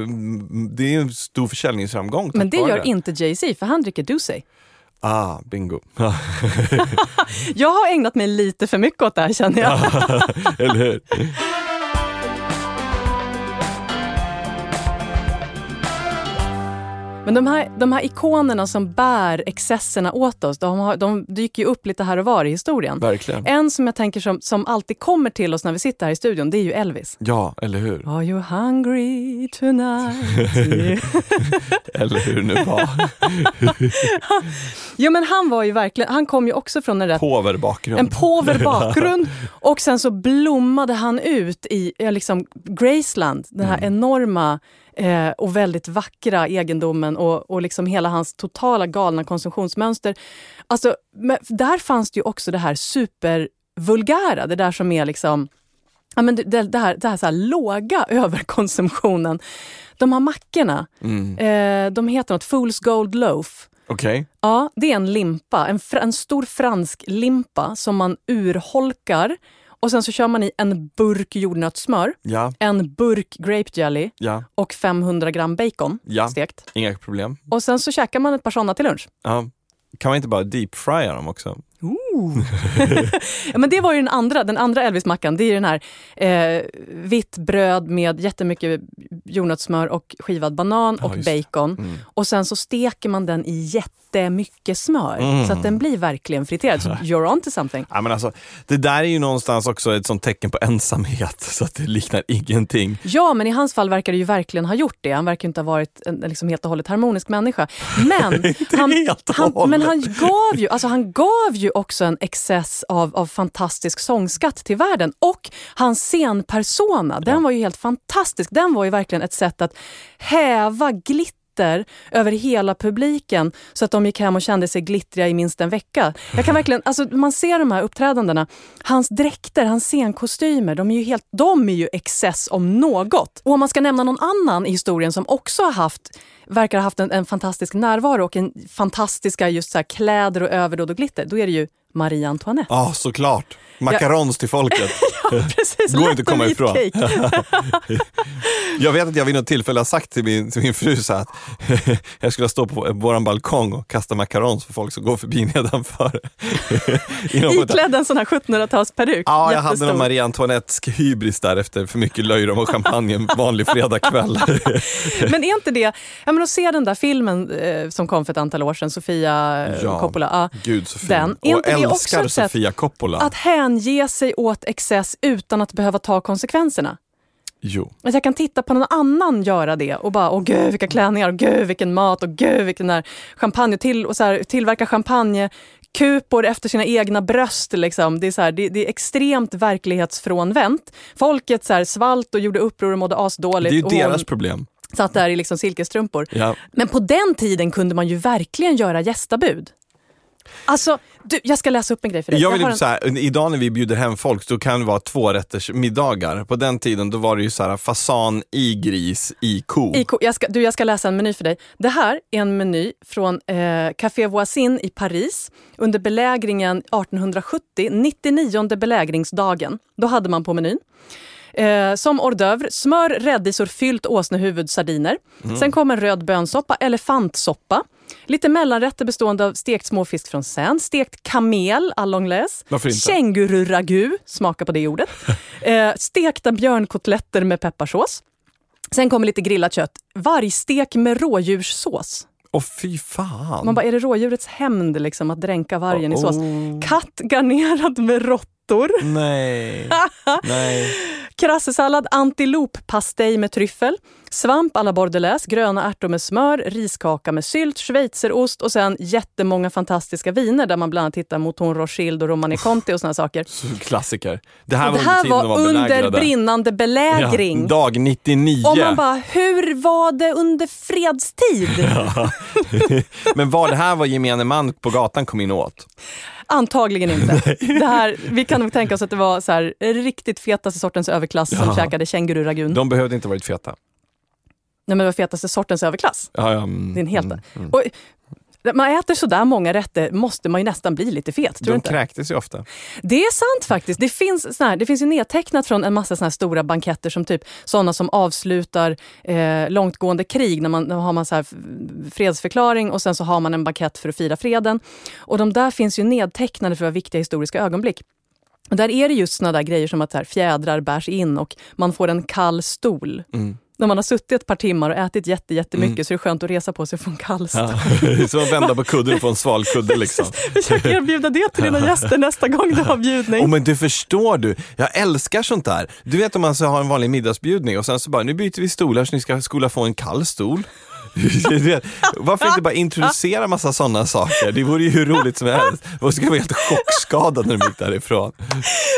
det är en stor försäljningsframgång. Men det gör inte Jay-Z för han dricker Douce. Ah, bingo. Jag har ägnat mig lite för mycket åt det här känner jag. Eller hur? Men de här, de här ikonerna som bär excesserna åt oss, de, har, de dyker ju upp lite här och var i historien. Verkligen. En som jag tänker som, som alltid kommer till oss när vi sitter här i studion, det är ju Elvis. Ja, eller hur? Are you hungry tonight? Eller hur nu var. jo men han var ju verkligen, han kom ju också från en rätt Påver bakgrund. en påver bakgrund och sen så blommade han ut i liksom Graceland, den här enorma eh, och väldigt vackra egendomen och, och liksom hela hans totala galna konsumtionsmönster. Alltså, men där fanns det ju också det här supervulgära, det där som är liksom Ja, men det, det här, det här, så här låga överkonsumtionen. De här mackorna, Mm. eh, de heter något Fool's Gold Loaf. Okej. Ja, det är en limpa, en, fr- en stor fransk limpa som man urholkar och sen så kör man i en burk jordnötssmör, Ja, en burk grape jelly ja, och 500 gram bacon Ja. stekt. inga problem. Och sen så käkar man ett par sådana till lunch. Ja. Kan man inte bara deepfrya dem också? Ja, men det var ju den andra, den andra Elvis-mackan. Det är ju den här eh, vitt bröd med jättemycket jordnötssmör och skivad banan Ja, och bacon. Mm. Och sen så steker man den i jättemycket smör Mm. så att den blir verkligen friterad. Så you're on to something. Ja, men alltså, det där är ju någonstans också ett sånt tecken på ensamhet, så att det liknar ingenting. Ja, men i hans fall verkar det ju verkligen ha gjort det. Han verkar inte ha varit en liksom helt och hållet harmonisk människa. Men, han, han, men han, gav ju, alltså han gav ju också en excess av, av fantastisk sångskatt till världen. Och hans scenpersona, den var ju helt fantastisk. Den var ju verkligen ett sätt att häva glitter över hela publiken så att de gick hem och kände sig glittriga i minst en vecka. Jag kan verkligen, alltså man ser de här uppträdandena, hans dräkter, hans scenkostymer, de är ju, helt, de är ju excess om något. Och om man ska nämna någon annan i historien som också har haft verkar ha haft en, en fantastisk närvaro och en fantastiska just så här kläder och överdåd och glitter, då är det ju Marie Antoinette. Ja, såklart. Macarons till folket. Precis, Går inte att komma ifrån. Jag vet att jag vid något tillfälle har sagt till min, till min fru så att jag skulle stå på vår balkong och kasta macarons för folk som går förbi nedanför. Iklädd en sån här 1700-talsperuk. Ja, jag hade någon Marie Antoinettsk hybris där efter för mycket löjrom och champagne en vanlig fredagkväll. Men är inte det, ja men att se den där filmen eh, som kom för ett antal år sedan, Sofia Ja. Coppola. Ja, Gud så fin. Den. Och inte älskar Sofia Coppola. Att hänge sig åt excess utan att behöva ta konsekvenserna. Jo. Att jag kan titta på någon annan göra det och bara, åh gud vilka klänningar, och gud vilken mat och gud vilken där champagne till, och så här, tillverka champagnekupor efter sina egna bröst. Liksom. Det, är så här, det, det är extremt verklighetsfrånvänt. Folket så här, svalt och gjorde uppror och mådde Det asdåligt. är ju deras hon problem. satt där i liksom silkesstrumpor. Ja. Men på den tiden kunde man ju verkligen göra gästabud. Alltså, du, jag ska läsa upp en grej för dig. Jag vill har typ så här, idag när vi bjuder hem folk så kan det vara två rätters middagar. På den tiden då var det ju så här fasan i gris i ko. I ko- jag, ska, du, jag ska läsa en meny för dig. Det här är en meny från eh, Café Voisin i Paris under belägringen 1870, 99 belägringsdagen. Då hade man på menyn. Eh, som hors d'oeuvre, smör, rädisor, fyllt åsnehuvud, sardiner. Mm. Sen kom en röd bönsoppa, elefantsoppa. Lite mellanrätter bestående av stekt småfisk från Seine, stekt kamel à l'anglaise, kängururagu, smaka på det ordet, eh, stekta björnkotletter med pepparsås. Sen kommer lite grillat kött, vargstek med rådjurssås. Och fy fan. Man bara, är det rådjurets hämnd liksom, att dränka vargen i sås? Oh. Katt garnerad med råttor. Nej. Nej. Krassesallad, antiloppastej med tryffel, svamp à la bordelaise, gröna ärtor med smör, riskaka med sylt, schweizerost och sen jättemånga fantastiska viner där man bland annat hittar Mouton Rothschild och Romani Conti och såna saker. Klassiker. Det här var det här under var de var under brinnande belägring. Ja, dag 99. Och man bara, hur var det under fredstid? Men var det här vad gemene man på gatan kom in åt? Antagligen inte. Det här, vi kan nog tänka oss att det var så här, riktigt fetaste sortens överklass som Ja. käkade kängururagun. De behövde inte varit feta. Nej men var fetaste sortens överklass. Ja, ja, mm, Det är en helt... mm, mm. Och, man äter så där många rätter måste man ju nästan bli lite fet. Tror De inte? kräktes ju ofta. Det är sant faktiskt. Det finns, sån här, det finns ju nedtecknat från en massa såna här stora banketter som typ sådana som avslutar eh, långtgående krig. När man, man har man så här fredsförklaring och sen så har man en bankett för att fira freden. Och de där finns ju nedtecknade för att vara viktiga historiska ögonblick. Och där är det just såna där grejer som att här, fjädrar bärs in och man får en kall stol. Mm. När man har suttit ett par timmar och ätit jätte, jättemycket så är det skönt att resa på sig kall stol. Ja. Som att vända på kudden och få en svalkudde liksom. Försök erbjuda det till dina gäster nästa gång du har bjudning. Oh, men du förstår du, jag älskar sånt där. Du vet om man så har en vanlig middagsbjudning och sen så bara, nu byter vi stolar så ni ska skola få en kall stol. Varför inte bara introducera massa sådana saker? Det vore ju hur roligt som helst. Och ska vara helt chockskadad när de gick därifrån.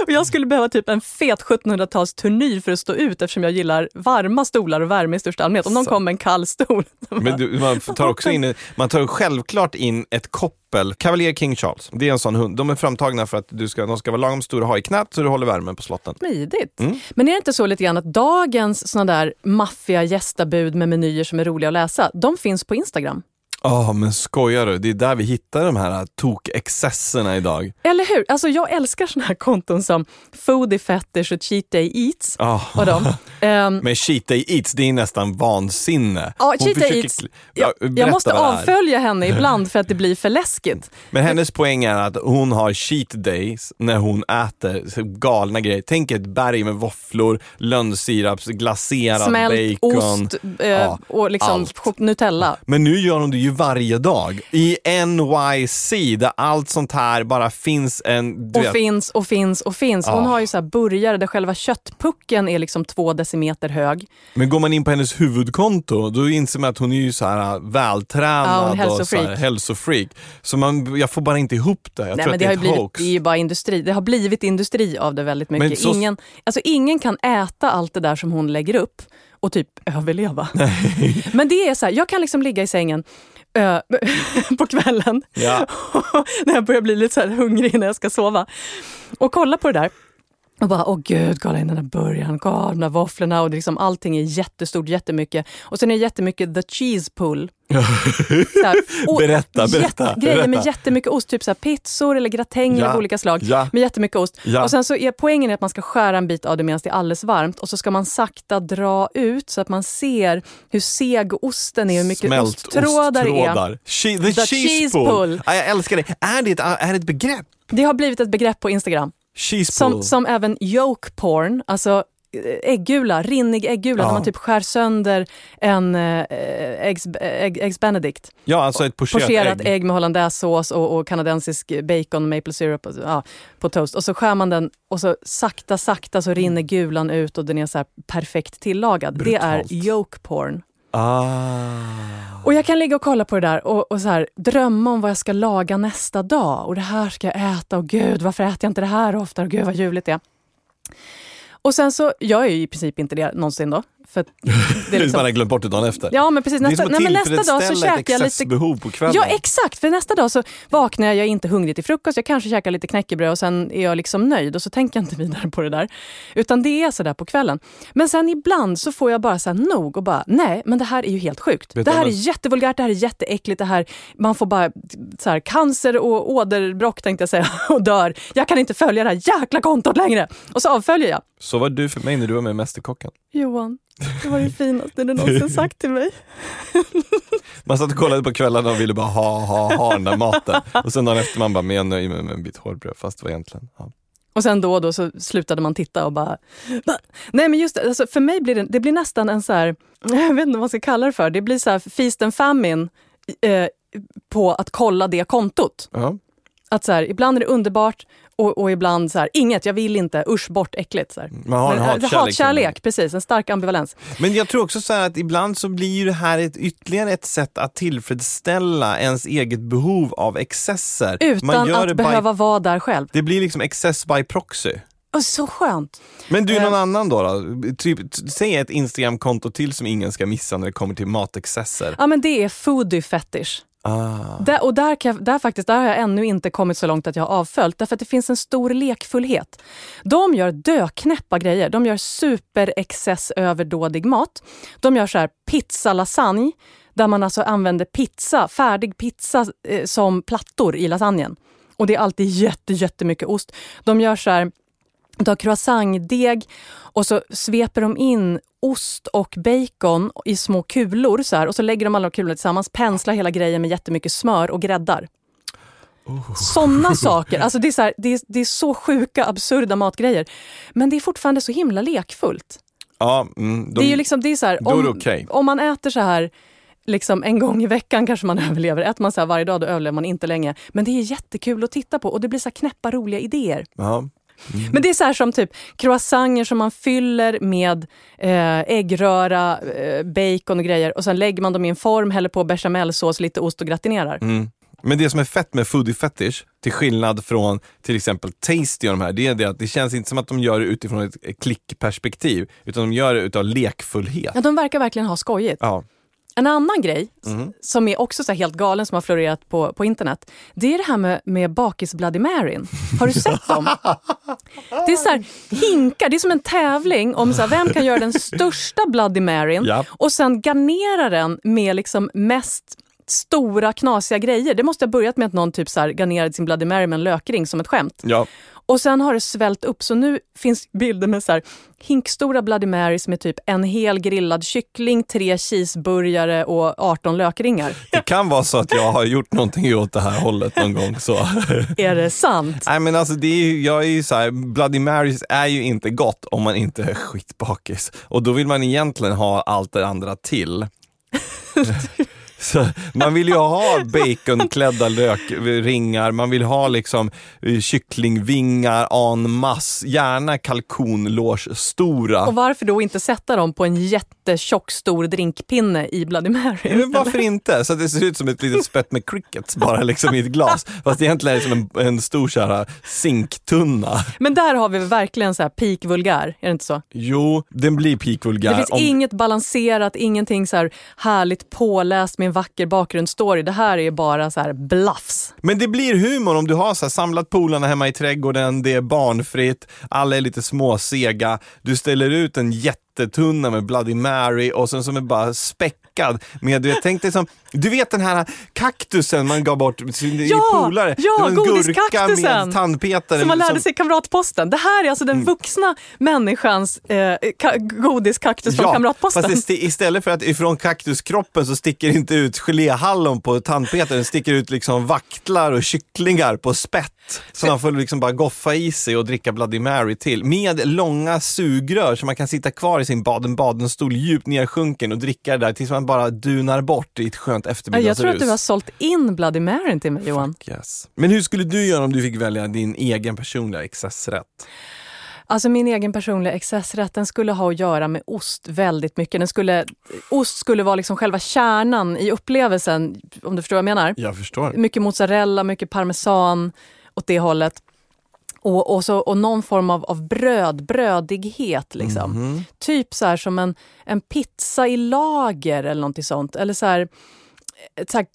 Jag skulle behöva typ en fet 1700-talsturny för att stå ut eftersom jag gillar varma stolar och värme i största allmänhet. Om någon Så. kom med en kall stol. Men du, man tar också in, man tar självklart in ett koppel, Cavalier King Charles. Det är en sån hund. De är framtagna för att du ska, de ska vara lagom stora att ha i knät så du håller värmen på slotten. Smidigt. Mm. Men är det inte så lite grann att dagens såna där maffiga gästabud med menyer som är roliga att läsa, de finns på Instagram? Ja, men skojar du? Det är där vi hittar de här tok-excesserna idag. Eller hur? Alltså jag älskar såna här konton som Foodie Fetish och Cheat Day Eats. Ja. Och dem. Ehm, Men cheat day eats, det är nästan vansinne. Ja, Hon cheat day eats. kli- jag, måste avfölja henne ibland för att det blir för läskigt. Men hennes poäng är att hon har cheat days när hon äter galna grejer. Tänk ett berg med våfflor, lönnsiraps, glaserad Smält bacon. ost eh, Ja, och liksom allt. Nutella. Men nu gör hon det ju varje dag. I NYC där allt sånt här bara finns en... Och vet, finns och finns och finns. Hon Ja. har ju så här burgare där själva köttpucken är liksom två decimeter hög. men går man in på hennes huvudkonto då inser man att hon är ju så här Ja, vältränad är och så här, hälsofreak. Så man, jag får bara inte ihop det. Jag Nej, tror att det, det har är blivit, hoax. det är ju bara industri. Det har blivit industri av det väldigt mycket. så- Ingen, alltså, ingen kan äta allt det där som hon lägger upp och typ överleva. Men det är så här, jag kan liksom ligga i sängen på kvällen Ja. när jag börjar bli lite så hungrig när jag ska sova och kolla på det där. Och bara, åh gud, kolla in den här burgaren, kolla de där våfflorna och liksom, allting är jättestort, jättemycket. Och sen är det jättemycket the cheese pull. Här, och Berätta, berätta, jätte- Grejer med berätta. jättemycket ost, typ så här pizzor eller gratänger Ja, av olika slag ja. med jättemycket ost. Ja. Och sen så är poängen är att man ska skära en bit av det medan det är alldeles varmt och så ska man sakta dra ut så att man ser hur seg osten är, hur mycket Smält osttrådar det är. Che- the, The cheese, cheese pull. pull. Ja, jag älskar det. Är det ett, är det ett begrepp? Det har blivit ett begrepp på Instagram. Som, som även yolk porn, alltså eh, äggula, rinnig äggula, Ja. där man typ skär sönder en eh, eggs, ägg, eggs benedict. ja, alltså ett pocherat, Pocherat ägg. ägg. med hollandaisesås och, och kanadensisk bacon, maple syrup och, ja, på toast. Och så skär man den och så sakta, sakta så rinner gulan ut och den är så perfekt tillagad. Brutalt. Det är yolk porn. Ah. Och jag kan ligga och kolla på det där och, och så här, drömma om vad jag ska laga nästa dag. Och det här ska jag äta och gud, varför äter jag inte det här oftare? Och gud vad ljuvligt det är. Och sen så, jag är ju i princip inte det någonsin då. För det är liksom, bara glömt bort det dagen efter. ja men precis, det är nästa, som att men nästa dag så tillfredsställa ett käkar jag lite excessbehov på kvällen. Ja exakt, för nästa dag så vaknar jag, jag är inte hungrig till frukost, jag kanske käkar lite knäckebröd och sen är jag liksom nöjd och så tänker jag inte vidare på det där. Utan det är sådär på kvällen. Men sen ibland så får jag bara så nog och bara, nej men det här är ju helt sjukt. Vet det här vad- är jättevulgärt, det här är jätteäckligt, det här, man får bara så här, cancer och åderbråck tänkte jag säga och dör. Jag kan inte följa det här jäkla kontot längre. Och så avföljer jag. Så var du för mig när du var med i Mästerkocken. Johan, det var det finaste du någonsin sagt till mig. Man satt och kollade på kvällarna och ville bara ha, ha, ha den där maten. Och sen dagen efter man bara, men jag nöjer mig med en bit hårdbröd. Fast det var egentligen, ja. Och sen då och då så slutade man titta och bara... Nej men just det, alltså för mig blir det, det blir nästan en så här, jag vet inte vad man ska kalla det för, det blir så här feast and famine eh, på att kolla det kontot. ja. Att så här, ibland är det underbart och, och ibland så här, inget, jag vill inte, usch bort, äckligt. Så här. Man har en Men, eh, hatkärlek. hatkärlek, precis, en stark ambivalens. Men jag tror också så här att ibland så blir ju det här ett, ytterligare ett sätt att tillfredsställa ens eget behov av excesser. Man Utan att behöva vara där själv. By, det blir liksom excess by proxy. Och så skönt. Men du, Eh. någon annan då? då? Typ, säg ett Instagramkonto till som ingen ska missa när det kommer till matexcesser. Ja men det är foodie fetish. Ah. Där, och där, kan jag, där, faktiskt, där har jag ännu inte kommit så långt att jag har avföljt. Därför att det finns en stor lekfullhet. De gör döknäppa grejer. De gör superexcess överdådig mat. De gör så här pizza lasagne där man alltså använder pizza, färdig pizza eh, som plattor i lasagnen. Och det är alltid jätte, jättemycket ost. De gör så här har croissantdeg och så sveper de in ost och bacon i små kulor så här, och så lägger de alla kulorna tillsammans, penslar hela grejen med jättemycket smör och gräddar. Såna saker. Alltså det, är så här, det, är, det är så sjuka, absurda matgrejer. Men det är fortfarande så himla lekfullt. Ja, mm, de, det är ju liksom, det är så här, då är det om, om man äter så här liksom en gång i veckan kanske man överlever. Äter man så varje dag då överlever man inte länge. Men det är jättekul att titta på och det blir så knäppa roliga idéer. ja. Men det är så här som typ croissanter som man fyller med eh, äggröra, eh, bacon och grejer och sen lägger man dem i en form, häller på bechamelsås, lite ost och gratinerar. Mm. Men det som är fett med Foodie Fetish, till skillnad från till exempel Tasty och de här, det är det att det känns inte som att de gör det utifrån ett ett klickperspektiv, utan de gör det utav lekfullhet. Ja, de verkar verkligen ha skojigt. Ja. En annan grej Mhm. som är också så helt galen som har florerat på, på internet, det är det här med, med bakis Bloody Maryn. Har du sett dem? Det är så här, hinkar, det är som en tävling om så här, vem kan göra den största Bloody Maryn Ja. och sen garnera den med liksom mest stora knasiga grejer. Det måste ha börjat med att någon typ så här garnerade sin Bloody Mary med en lökring som ett skämt. Ja. Och sen har det svällt upp, så nu finns bilder med så här, hinkstora Bloody Marys med typ en hel grillad kyckling, tre cheeseburgare och 18 lökringar. Det kan vara så att jag har gjort någonting åt det här hållet någon gång. Så. Är det sant? Nej men alltså det är jag är ju så här, Bloody Marys är ju inte gott om man inte är skitbakis. Och då vill man egentligen ha allt det andra till. Så man vill ju ha baconklädda lökringar, man vill ha liksom eh, kycklingvingar en masse, gärna kalkonlårsstora. Och varför då inte sätta dem på en jättetjock stor drinkpinne i Bloody Mary? Men varför inte? Så att det ser ut som ett litet spett med crickets bara liksom i ett glas. Fast egentligen är det som en, en stor så här zinktunna. Men där har vi verkligen så här peak vulgär, är det inte så? Jo, den blir peak vulgär. Det finns om- inget balanserat, ingenting så här härligt påläst med en vacker bakgrundsstory. Det här är bara så här bluffs. Men det blir humor om du har så här, samlat polarna hemma i trädgården, det är barnfritt, alla är lite småsega, du ställer ut en jättetunna med Bloody Mary och sen som är bara späckad med, du vet, tänk dig som, du vet den här kaktusen man gav bort till Ja, polare? ja, godiskaktusen. med tandpetare. Som man lärde som- sig i Kamratposten. Det här är alltså Mm. den vuxna människans eh, ka- godiskaktus från Kamratposten. fast istället för att ifrån kaktuskroppen så sticker det inte ut geléhallon på tandpetaren, det sticker ut liksom vaktlar och kycklingar på spett. Så man får liksom bara goffa i sig och dricka Bloody Mary till. Med långa sugrör så man kan sitta kvar i sin Baden-Baden-stol djupt nersjunken och dricka det där tills man bara dunar bort i ett skönt eftermiddagsrus. jag tror att du har sålt in Bloody Mary till mig Johan. Yes. Men hur skulle du göra om du fick välja din egen personliga excessrätt? Alltså min egen personliga excessrätt den skulle ha att göra med ost väldigt mycket. Den skulle, ost skulle vara liksom själva kärnan i upplevelsen, om du förstår vad jag menar. Jag förstår. Mycket mozzarella, mycket parmesan åt det hållet. Och, och, så, och någon form av, av bröd, brödighet. Liksom. Mhm. Typ så här som en, en pizza i lager eller någonting sånt. Eller så här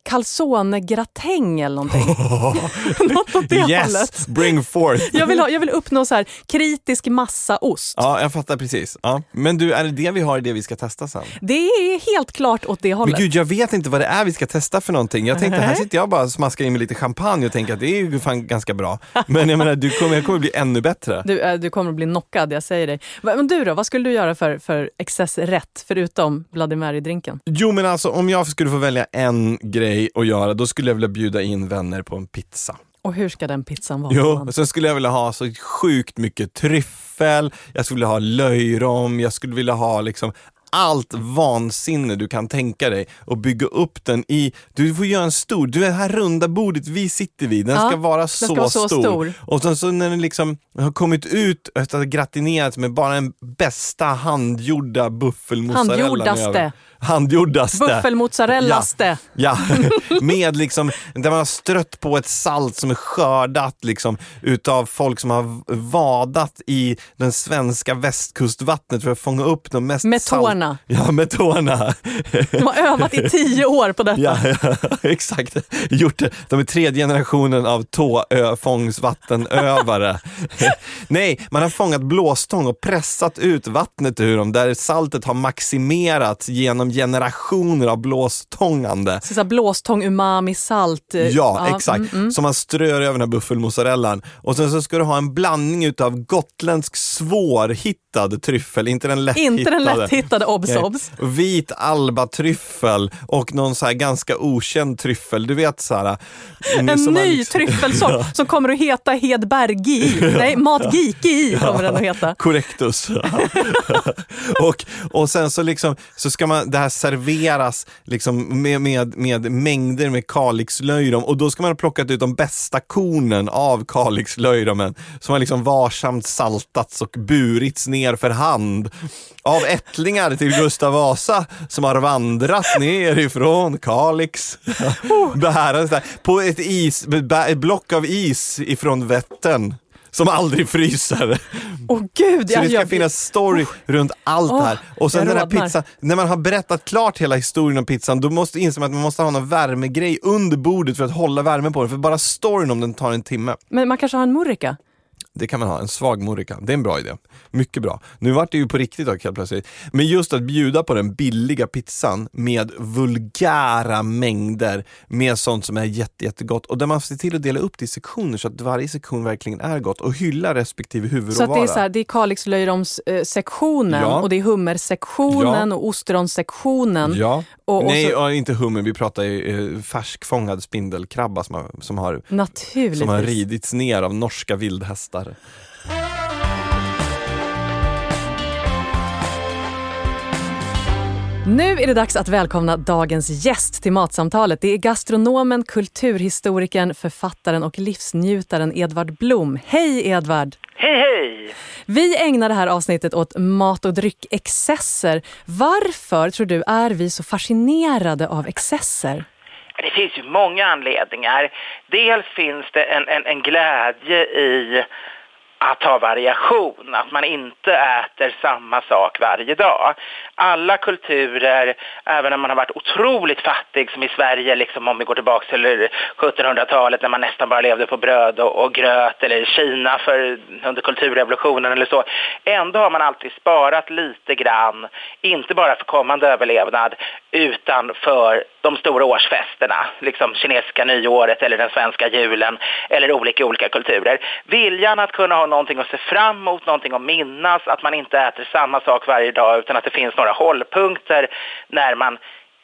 calzone-gratäng eller någonting. Något åt det hållet. Yes, bring forth! Jag vill, ha, jag vill uppnå så här kritisk massaost. Ja, jag fattar precis. Ja. Men du, är det det vi har i det vi ska testa sen? Det är helt klart åt det Men hållet. gud, jag vet inte vad det är vi ska testa för någonting. Jag tänkte, här sitter jag bara och smaskar in med lite champagne och tänker att det är ju fan ganska bra. Men jag menar, du kommer, jag kommer bli ännu bättre. Du, eh, du kommer att bli knockad, jag säger dig. Men du då, vad skulle du göra för, för excessrätt förutom Bloody Mary-drinken? Jo, men alltså om jag skulle få välja en grej att göra, då skulle jag vilja bjuda in vänner på en pizza. Och hur ska den pizzan vara? Jo, och sen skulle jag vilja ha så sjukt mycket tryffel, jag skulle vilja ha löjrom, jag skulle vilja ha liksom allt vansinne du kan tänka dig och bygga upp den i, du får göra en stor, du det här runda bordet vi sitter vid, den Ja, ska vara den så, ska vara så stor. stor. Och sen så när den liksom har kommit ut efter att ha gratinerats med bara den bästa handgjorda buffelmozzarellan Handgjordaste. Handgjordaste. Buffelmozzarellaste. Ja, med liksom, där man har strött på ett salt som är skördat liksom, utav folk som har vadat i den svenska västkustvattnet för att fånga upp de mest Med tårna. Ja, med tårna. De har övat i tio år på detta. Ja, ja, exakt. Gjort det. De är tredje generationen av tåfångsvattenövare. Nej, man har fångat blåstång och pressat ut vattnet ur dem där saltet har maximerats genom generationer av blåstångande. Så blåstång, umami, salt. eh, Ja, exakt. mm, mm. Som man strör över den här buffelmozzarellan. Och sen så ska du ha en blandning utav gotländsk svårhittad tryffel, inte den lätthittade. Inte den lätthittade obs obs. Vit albatryffel och någon så här ganska okänd tryffel. Du vet så här. mm, En ny liksom- tryffelsort som kommer att heta Hedbergi. Nej, Matgiki kommer den att heta. Correctus. och, och sen så, liksom, så ska man, det här serveras liksom med, med, med mängder med kalixlöjrom och då ska man ha plockat ut de bästa kornen av kalixlöjromen som har liksom varsamt saltats och burits ner för hand av ättlingar till Gustav Vasa som har vandrat ner ifrån Kalix. Där, på ett, is, ett block av is ifrån Vättern. Som aldrig fryser. Åh gud, Så det ska finnas story runt allt det här. Och sen den här pizzan, när man har berättat klart hela historien om pizzan, då måste inse att man måste ha någon värmegrej under bordet för att hålla värmen på den. För bara storyn om den tar en timme. Men man kanske har en murrika? Det kan man ha, en svag murika. Det är en bra idé. Mycket bra. Nu vart det ju på riktigt dock helt plötsligt. Men just att bjuda på den billiga pizzan med vulgära mängder med sånt som är jätte, jättegott och där man ser till att dela upp det i sektioner så att varje sektion verkligen är gott och hylla respektive huvudråvara. Så det är, så här, det är Kalix löjromssektionen Ja. och det är hummersektionen Ja. och ostronsektionen. Ja. Och, och Nej, så, ja, inte hummer. Vi pratar ju eh, färskfångad spindelkrabba som har, som har, som har ridits ner av norska vildhästar. Nu är det dags att välkomna dagens gäst till Matsamtalet. Det är gastronomen, kulturhistorikern, författaren och livsnjutaren Edvard Blom. Hej Edvard! Hej, hej! Vi ägnar det här avsnittet åt mat och dryckexcesser. Varför, tror du, är vi så fascinerade av excesser? Det finns ju många anledningar. Dels finns det en, en, en glädje i att ha variation, att man inte äter samma sak varje dag. Alla kulturer, även om man har varit otroligt fattig som i Sverige, liksom om vi går tillbaka till 1700-talet när man nästan bara levde på bröd och, och gröt, eller Kina för, under kulturrevolutionen eller så. Ändå har man alltid sparat lite grann, inte bara för kommande överlevnad, utan för de stora årsfesterna, liksom kinesiska nyåret eller den svenska julen eller olika olika kulturer. Viljan att kunna ha någonting att se fram emot, någonting att minnas, att man inte äter samma sak varje dag utan att det finns några hållpunkter när man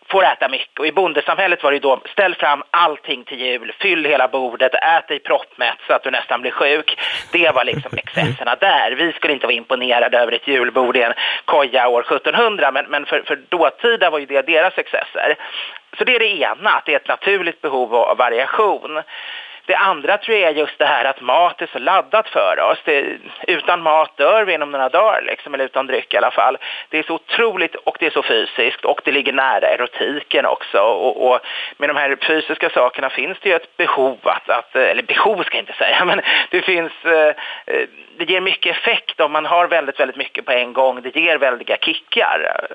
får äta mycket. Och i bondesamhället var det ju då, ställ fram allting till jul, fyll hela bordet, ät dig proppmätt så att du nästan blir sjuk. Det var liksom excesserna där. Vi skulle inte vara imponerade över ett julbord i en koja år 1700, men, men för, för dåtida var ju det deras excesser. Så det är det ena, att det är ett naturligt behov av variation. Det andra tror jag är just det här att mat är så laddat för oss. Det, utan mat dör vi inom några dagar, liksom, eller utan dryck i alla fall. Det är så otroligt och det är så fysiskt och det ligger nära erotiken också. Och, och med de här fysiska sakerna finns det ju ett behov att, att eller behov ska jag inte säga, men det finns, eh, det ger mycket effekt om man har väldigt, väldigt mycket på en gång. Det ger väldiga kickar.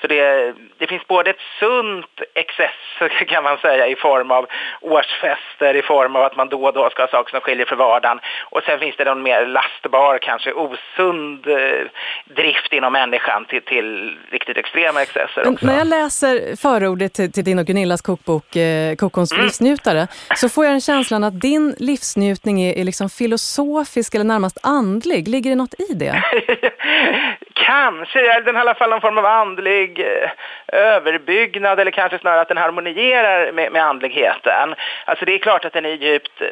Så det, det finns både ett sunt excess kan man säga i form av årsfester, i form av att man då och då ska ha saker som skiljer för vardagen. Och sen finns det någon mer lastbar, kanske osund eh, drift inom människan till, till riktigt extrema excesser Men också. när jag läser förordet till, till din och Gunillas kokbok eh, Kokons Mm. livsnjutare så får jag en känslan att din livsnjutning är, är liksom filosofisk eller närmast andlig. Ligger det något i det? Kanske, den har i alla fall någon form av andlig andlig eh, överbyggnad eller kanske snarare att den harmonierar med, med andligheten. Alltså det är klart att den är djupt, eh,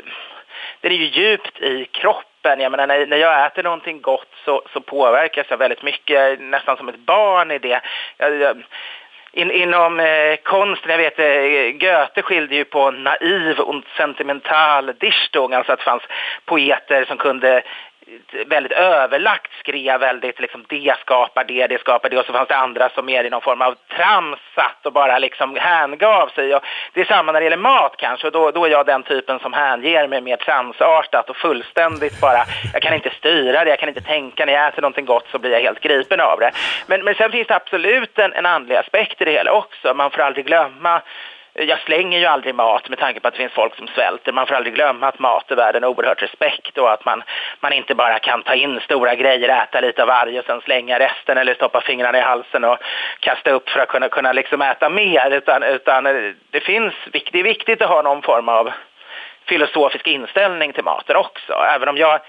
den är ju djupt i kroppen. Jag menar, när, jag äter någonting gott så, så påverkas jag väldigt mycket, Jag är nästan som ett barn i det. Jag, jag, in, inom eh, konsten, jag vet eh, Goethe skilde ju på naiv och sentimental Dichtung, alltså att det fanns poeter som kunde väldigt överlagt skrev väldigt liksom det skapar det, det skapar det och så fanns det andra som mer i någon form av trams satt och bara liksom hängav sig. Och det är samma när det gäller mat kanske och då, då är jag den typen som hänger mig mer tramsartat och fullständigt bara, jag kan inte styra det, jag kan inte tänka när jag äter någonting gott så blir jag helt gripen av det. Men, men sen finns det absolut en, en andlig aspekt i det hela också, man får aldrig glömma jag slänger ju aldrig mat med tanke på att det finns folk som svälter. Man får aldrig glömma att mat är värd en oerhört respekt och att man, man inte bara kan ta in stora grejer, äta lite av varje och sen slänga resten eller stoppa fingrarna i halsen och kasta upp för att kunna, kunna liksom äta mer. Utan, utan eh, det, finns, det är viktigt att ha någon form av filosofisk inställning till maten också. Även om jag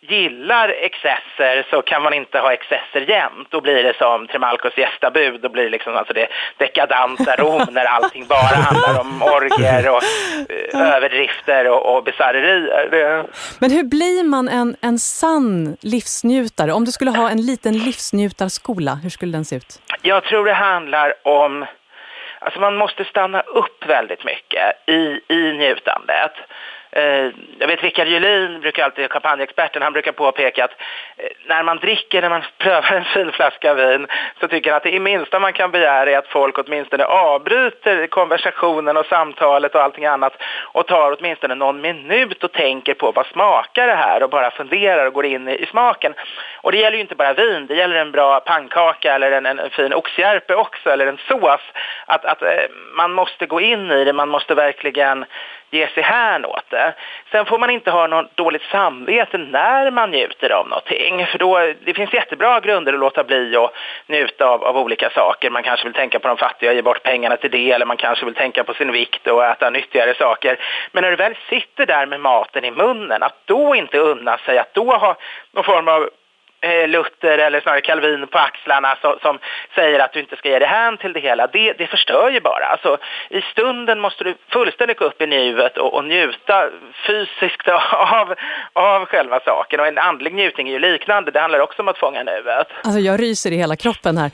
gillar excesser så kan man inte ha excesser jämt. Då blir det som Trimalcos gästabud, då blir det liksom alltså det dekadanta Rom när allting bara handlar om orger och eh, överdrifter och, och bisarrerier. Men hur blir man en, en sann livsnjutare? Om du skulle ha en liten livsnjutarskola, hur skulle den se ut? Jag tror det handlar om Alltså man måste stanna upp väldigt mycket i, i njutandet. Eh, jag vet Rickard Julin, brukar alltid, champagneexperten, han brukar påpeka att eh, när man dricker, när man prövar en fin flaska vin så tycker han att det minsta man kan begära är att folk åtminstone avbryter konversationen och samtalet och allting annat och tar åtminstone någon minut och tänker på vad smakar det här och bara funderar och går in i, i smaken. Och det gäller ju inte bara vin, det gäller en bra pannkaka eller en, en fin oxjärpe också eller en sås. Att, att eh, man måste gå in i det, man måste verkligen ge sig hän åt det. Sen får man inte ha något dåligt samvete när man njuter av någonting. För då, det finns jättebra grunder att låta bli att njuta av, av olika saker. Man kanske vill tänka på de fattiga och ge bort pengarna till det. Eller man kanske vill tänka på sin vikt och äta nyttigare saker. Men när du väl sitter där med maten i munnen, att då inte unna sig, att då ha någon form av Luther eller snarare Calvin på axlarna som, som, säger att du inte ska ge dig hän till det hela, det, det förstör ju bara. Alltså, I stunden måste du fullständigt gå upp i nuet och, och njuta fysiskt av, av själva saken. Och en andlig njutning är ju liknande, det handlar också om att fånga nuet. Alltså jag ryser i hela kroppen här.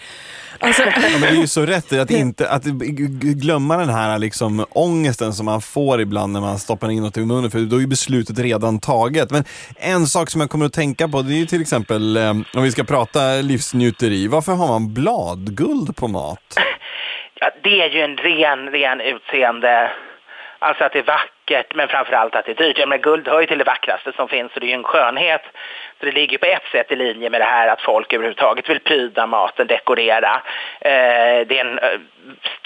Alltså... Ja, men det är ju så rätt att, inte, att glömma den här liksom ångesten som man får ibland när man stoppar in något i munnen, för då är beslutet redan taget. Men en sak som jag kommer att tänka på, det är ju till exempel, Eh, om vi ska prata livsnjuteri, varför har man bladguld på mat? Ja, det är ju en ren, ren utseende, alltså att det är vackert, men framförallt att det är dyrt. Ja, men guld hör ju till det vackraste som finns och det är ju en skönhet så det ligger på ett sätt i linje med det här att folk överhuvudtaget vill pryda maten, dekorera. Eh, det är en eh,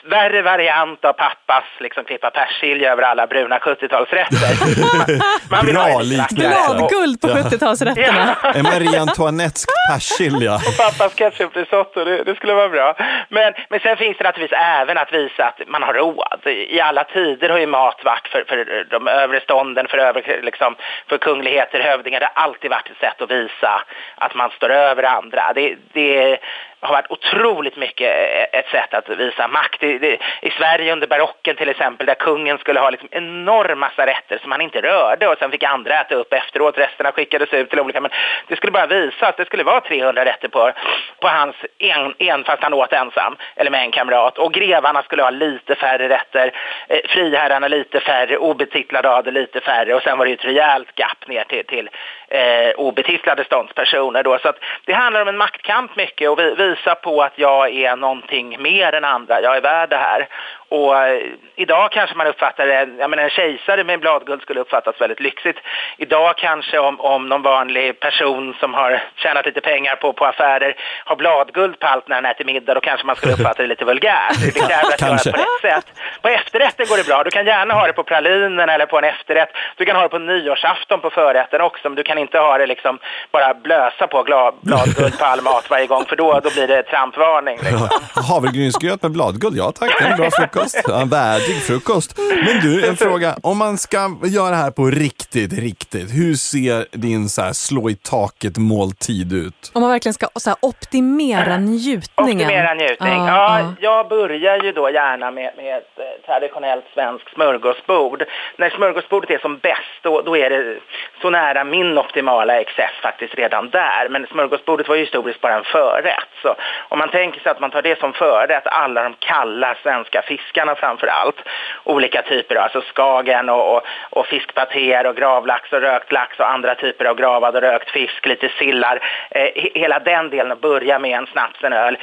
värre variant av pappas liksom, klippa persilja över alla bruna 70-talsrätter. man vill Bra liknelse. Guld på 70-talsrätterna. Ja. En Marie Antoinettesk persilja. Och pappas ketchuprisotto, det, det skulle vara bra. Men, men sen finns det naturligtvis även att visa att man har råd. I alla tider har ju mat varit för, för Eh, de övre stånden, för, övre, liksom, för kungligheter, hövdingar. Det har alltid varit ett sätt att visa att man står över andra. Det, det, har varit otroligt mycket eh, ett sätt att visa makt. I, det, i Sverige under barocken till exempel, där kungen skulle ha liksom enorm massa rätter som han inte rörde och sen fick andra äta upp efteråt. Resterna skickades ut till olika, men det skulle bara visa att det skulle vara 300 rätter på, på hans en, en, fast han åt ensam, eller med en kamrat. Och grevarna skulle ha lite färre rätter, eh, friherrarna lite färre, obetitlade hade lite färre och sen var det ett rejält gap ner till, till eh, obetitlade ståndspersoner. Då. Så att det handlar om en maktkamp mycket och vi, visa på att jag är någonting mer än andra. Jag är värd det här. Och eh, idag kanske man uppfattar det, jag menar en kejsare med bladguld skulle uppfattas väldigt lyxigt. Idag kanske om, om någon vanlig person som har tjänat lite pengar på, på affärer har bladguld på allt när han äter middag, då kanske man skulle uppfatta det lite vulgärt. Det kräver att göra det på rätt sätt. På efterrätten går det bra. Du kan gärna ha det på pralinen eller på en efterrätt. Du kan ha det på nyårsafton på förrätten också, men du kan inte ha det liksom bara blösa på bladguld på all mat varje gång, för då, då blir det trampvarning. Liksom. Havregrynsgröt med bladguld, ja tack, det är en bra frukost frukost. Ja, värdig frukost. Men du, en fråga. Om man ska göra det här på riktigt, riktigt. Hur ser din så här, slå i taket måltid ut? Om man verkligen ska så här, optimera njutningen. Optimera njutning. Ah, ja, ah. Jag börjar ju då gärna med, med ett traditionellt svenskt smörgåsbord. När smörgåsbordet är som bäst, då, då är det så nära min optimala excess faktiskt redan där. Men smörgåsbordet var ju historiskt bara en förrätt. Så om man tänker sig att man tar det som förrätt, alla de kalla svenska fiskarna fiskarna framför allt. Olika typer, alltså skagen och, och, och fiskpatéer och gravlax och rökt lax och andra typer av gravad och rökt fisk, lite sillar. Eh, hela den delen att börja med en snaps, en öl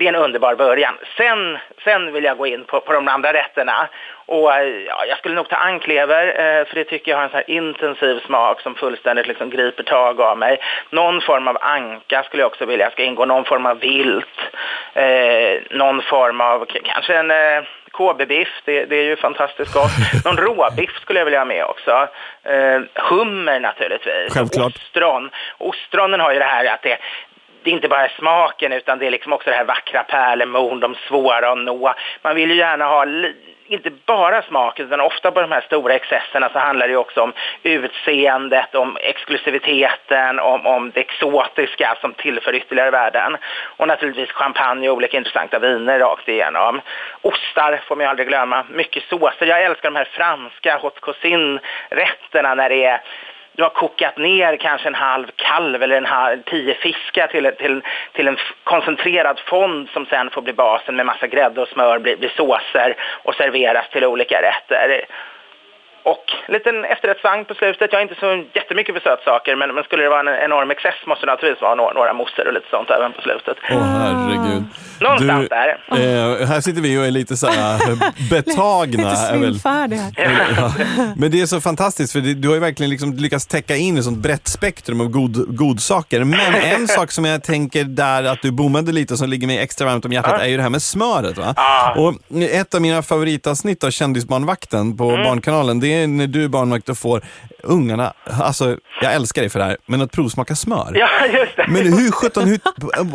det är en underbar början. Sen, sen vill jag gå in på, på de andra rätterna. Och, eh, ja, jag skulle nog ta anklever, eh, för det tycker jag har en sån här intensiv smak som fullständigt liksom griper tag av mig. Någon form av anka skulle jag också vilja ska ingå, någon form av vilt, eh, någon form av, kanske en eh, KB-biff, det, det, är ju fantastiskt gott. Någon råbiff skulle jag vilja ha med också. Eh, hummer naturligtvis. Självklart. Ostron. Ostronen har ju det här att det, det är inte bara smaken utan det är liksom också det här vackra pärlemorn, de svåra att nå. Man vill ju gärna ha inte bara smaken utan ofta på de här stora excesserna så handlar det också om utseendet, om exklusiviteten, om, om det exotiska som tillför ytterligare värden. Och naturligtvis champagne och olika intressanta viner rakt igenom. Ostar får man ju aldrig glömma, mycket såser. Jag älskar de här franska haute cuisine-rätterna när det är du har kokat ner kanske en halv kalv eller en halv, tio fiskar till, till, till en koncentrerad fond som sen får bli basen med massa grädde och smör, blir, blir såser och serveras till olika rätter. Och en liten efterrättsvagn på slutet. Jag är inte så jättemycket för sötsaker, men, men skulle det vara en enorm excess måste det naturligtvis vara några, några mousser och lite sånt även på slutet. Åh oh, herregud. Någonstans du, där. Eh, här sitter vi och är lite så här betagna. lite svimfärdiga. Ja. Men det är så fantastiskt, för du har ju verkligen liksom lyckats täcka in ett sånt brett spektrum av god, godsaker. Men en sak som jag tänker där att du bommade lite och som ligger mig extra varmt om hjärtat ja. är ju det här med smöret. Va? Ja. Och ett av mina favoritavsnitt av Kändisbarnvakten på mm. Barnkanalen, det är när du är barnvakt och får ungarna, alltså jag älskar dig för det här, men att provsmaka smör. Ja, just det. Men hur sjutton, hur,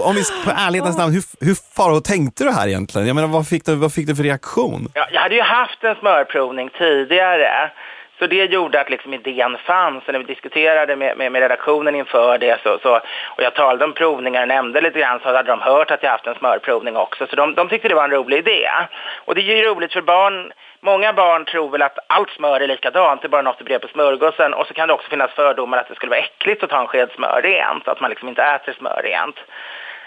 om vi på ärlighetens namn, hur, hur far tänkte du här egentligen? Jag menar, vad fick du, vad fick du för reaktion? Ja, jag hade ju haft en smörprovning tidigare. Så det gjorde att liksom idén fanns. Och när vi diskuterade med, med, med redaktionen inför det så, så, och jag talade om provningar och nämnde lite grann så hade de hört att jag haft en smörprovning också. Så de, de tyckte det var en rolig idé. Och det är ju roligt för barn Många barn tror väl att allt smör är likadant, det är bara något du brer på smörgåsen. Och så kan det också finnas fördomar att det skulle vara äckligt att ta en sked smör rent, att man liksom inte äter smör rent.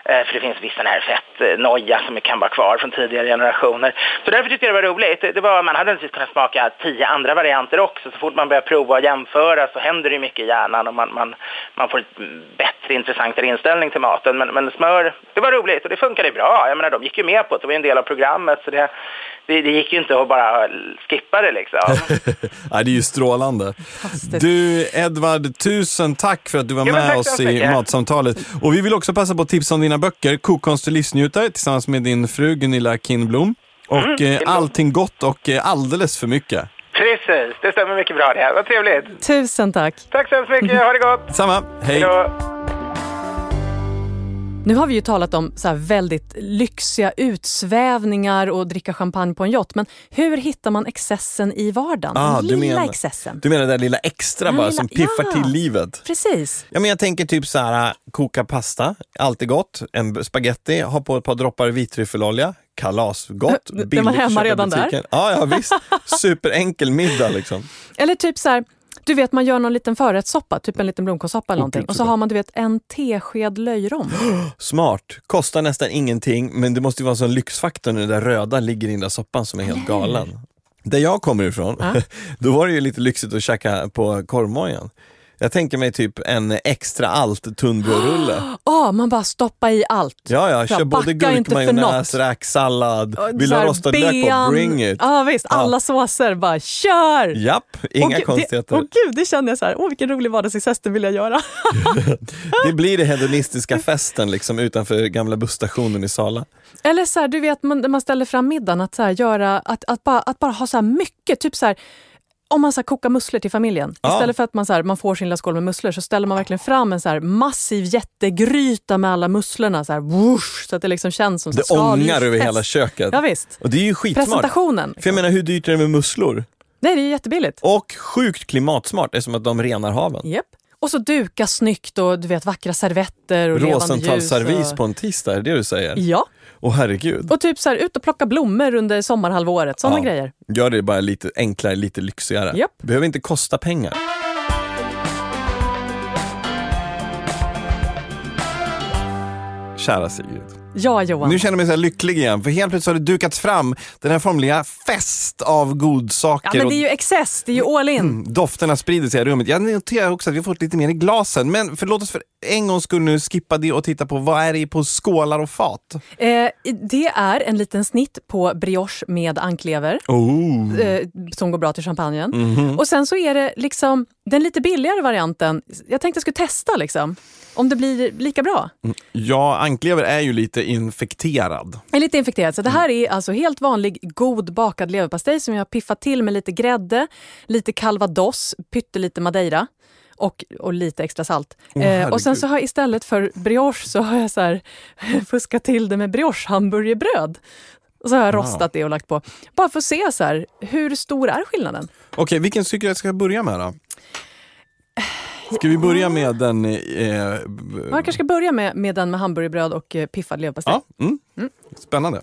Eh, för det finns viss sån här fettnoja som kan vara kvar från tidigare generationer. Så därför tyckte jag det var roligt. Det var, man hade naturligtvis kunnat smaka tio andra varianter också. Så fort man börjar prova och jämföra så händer det mycket i hjärnan och man, man, man får en bättre, intressantare inställning till maten. Men, men smör, det var roligt och det funkade bra. Jag menar, de gick ju med på det. Det var en del av programmet. Så det, det, det gick ju inte att bara skippa det liksom. Nej, det är ju strålande. Du Edvard, tusen tack för att du var Ja, med tack oss i. Matsamtalet. Och vi vill också passa på att tipsa om dina böcker, Kokkonst och livsnjutare tillsammans med din fru Gunilla Kindblom. Och Mm, eh. Allting gott och eh, alldeles för mycket. Precis, det stämmer mycket bra det. Vad trevligt. Tusen tack. Tack så hemskt mycket, ha det gott. Samma, hej. Hejdå. Nu har vi ju talat om så väldigt lyxiga utsvävningar och dricka champagne på en yacht. Men hur hittar man excessen i vardagen? Ah, Den du lilla menar- excessen. Du menar det där lilla extra Den bara lilla- som piffar ja. till livet? Precis. Ja, men jag tänker typ så här, koka pasta, alltid gott. En spaghetti, ha på ett par droppar vitryffelolja, kalasgott. Det- det var billigt, hemma köpa i redan där. Ja, ja visst. Superenkel middag liksom. Eller typ så här, du vet man gör någon liten förrättssoppa, typ en liten blomkålssoppa eller någonting. Och så har man du vet en tesked löjrom. Smart. Kostar nästan ingenting, men det måste ju vara en sån lyxfaktor när det där röda ligger i den där soppan som är helt galen. Där jag kommer ifrån, då var det ju lite lyxigt att käka på korvmojen. Jag tänker mig typ en extra allt tunnbrödsrulle. Åh, man bara stoppa i allt. Ja, ja, Ja, kör både gurkmajonnäs, räksallad, vill du ha rostad lök på, bring it. Ja visst, alla såser, bara kör! Japp, inga gud, konstigheter. Åh gud, det känner jag så här, åh vilken rolig vardagsexcess det vill jag göra. Det blir det hedonistiska festen liksom utanför gamla busstationen i Sala. Eller så här, du vet man, när man ställer fram middagen, att, så här, göra, att, att, bara, att bara ha så här mycket, typ så här, om man så kokar musslor till familjen. Ja. Istället för att man, så här, man får sin lilla skål med musslor så ställer man verkligen fram en så här, massiv jättegryta med alla musslorna. Så, här, whoosh, så att det liksom känns som så Det här, ångar över hela köket. Ja, visst. Och det är ju skitsmart. Presentationen. För jag menar, hur dyrt är det med musslor? Nej, det är jättebilligt. Och sjukt klimatsmart eftersom att de renar haven. Japp. Och så duka snyggt och du vet vackra servetter och levande ljus. Rosenthal-servis och... på en tisdag, är det det du säger? Ja, Åh herregud. och typ så här, ut och plocka blommor under sommarhalvåret. Sådana Ja. grejer. Gör det bara lite enklare, lite lyxigare. Japp. Behöver inte kosta pengar. Kära Sigrid. Ja, Johan. Nu känner jag mig så lycklig igen, för helt plötsligt har det dukats fram den här formliga fest av godsaker. Ja, men det är ju excess, det är ju all in. Dofterna sprider sig i rummet. Jag noterar också att vi har fått lite mer i glasen. Men för, låt oss för en gång skulle nu skippa det och titta på vad är det på skålar och fat? Eh, det är en liten snitt på brioche med anklever. Oh. Eh, som går bra till champagnen. Mhm. Och sen så är det liksom den lite billigare varianten. Jag tänkte jag skulle testa liksom. Om det blir lika bra. Ja, anklever är ju lite infekterad. Är lite infekterad. Så det här är alltså helt vanlig god bakad leverpastej som jag har piffat till med lite grädde, lite calvados, pyttelite madeira och, och lite extra salt. Åh, eh, och sen så har jag istället för brioche så har jag så här fuskat till det med brioche hamburgerbröd. Och så har jag Wow. rostat det och lagt på. Bara för att se så här, hur stor är skillnaden? Okej, vilken tycker jag ska börja med då? Ska vi börja med den... Eh, Man kanske ska börja med, med den med hamburgerbröd och eh, piffad leverpastej. ja, mm. Spännande.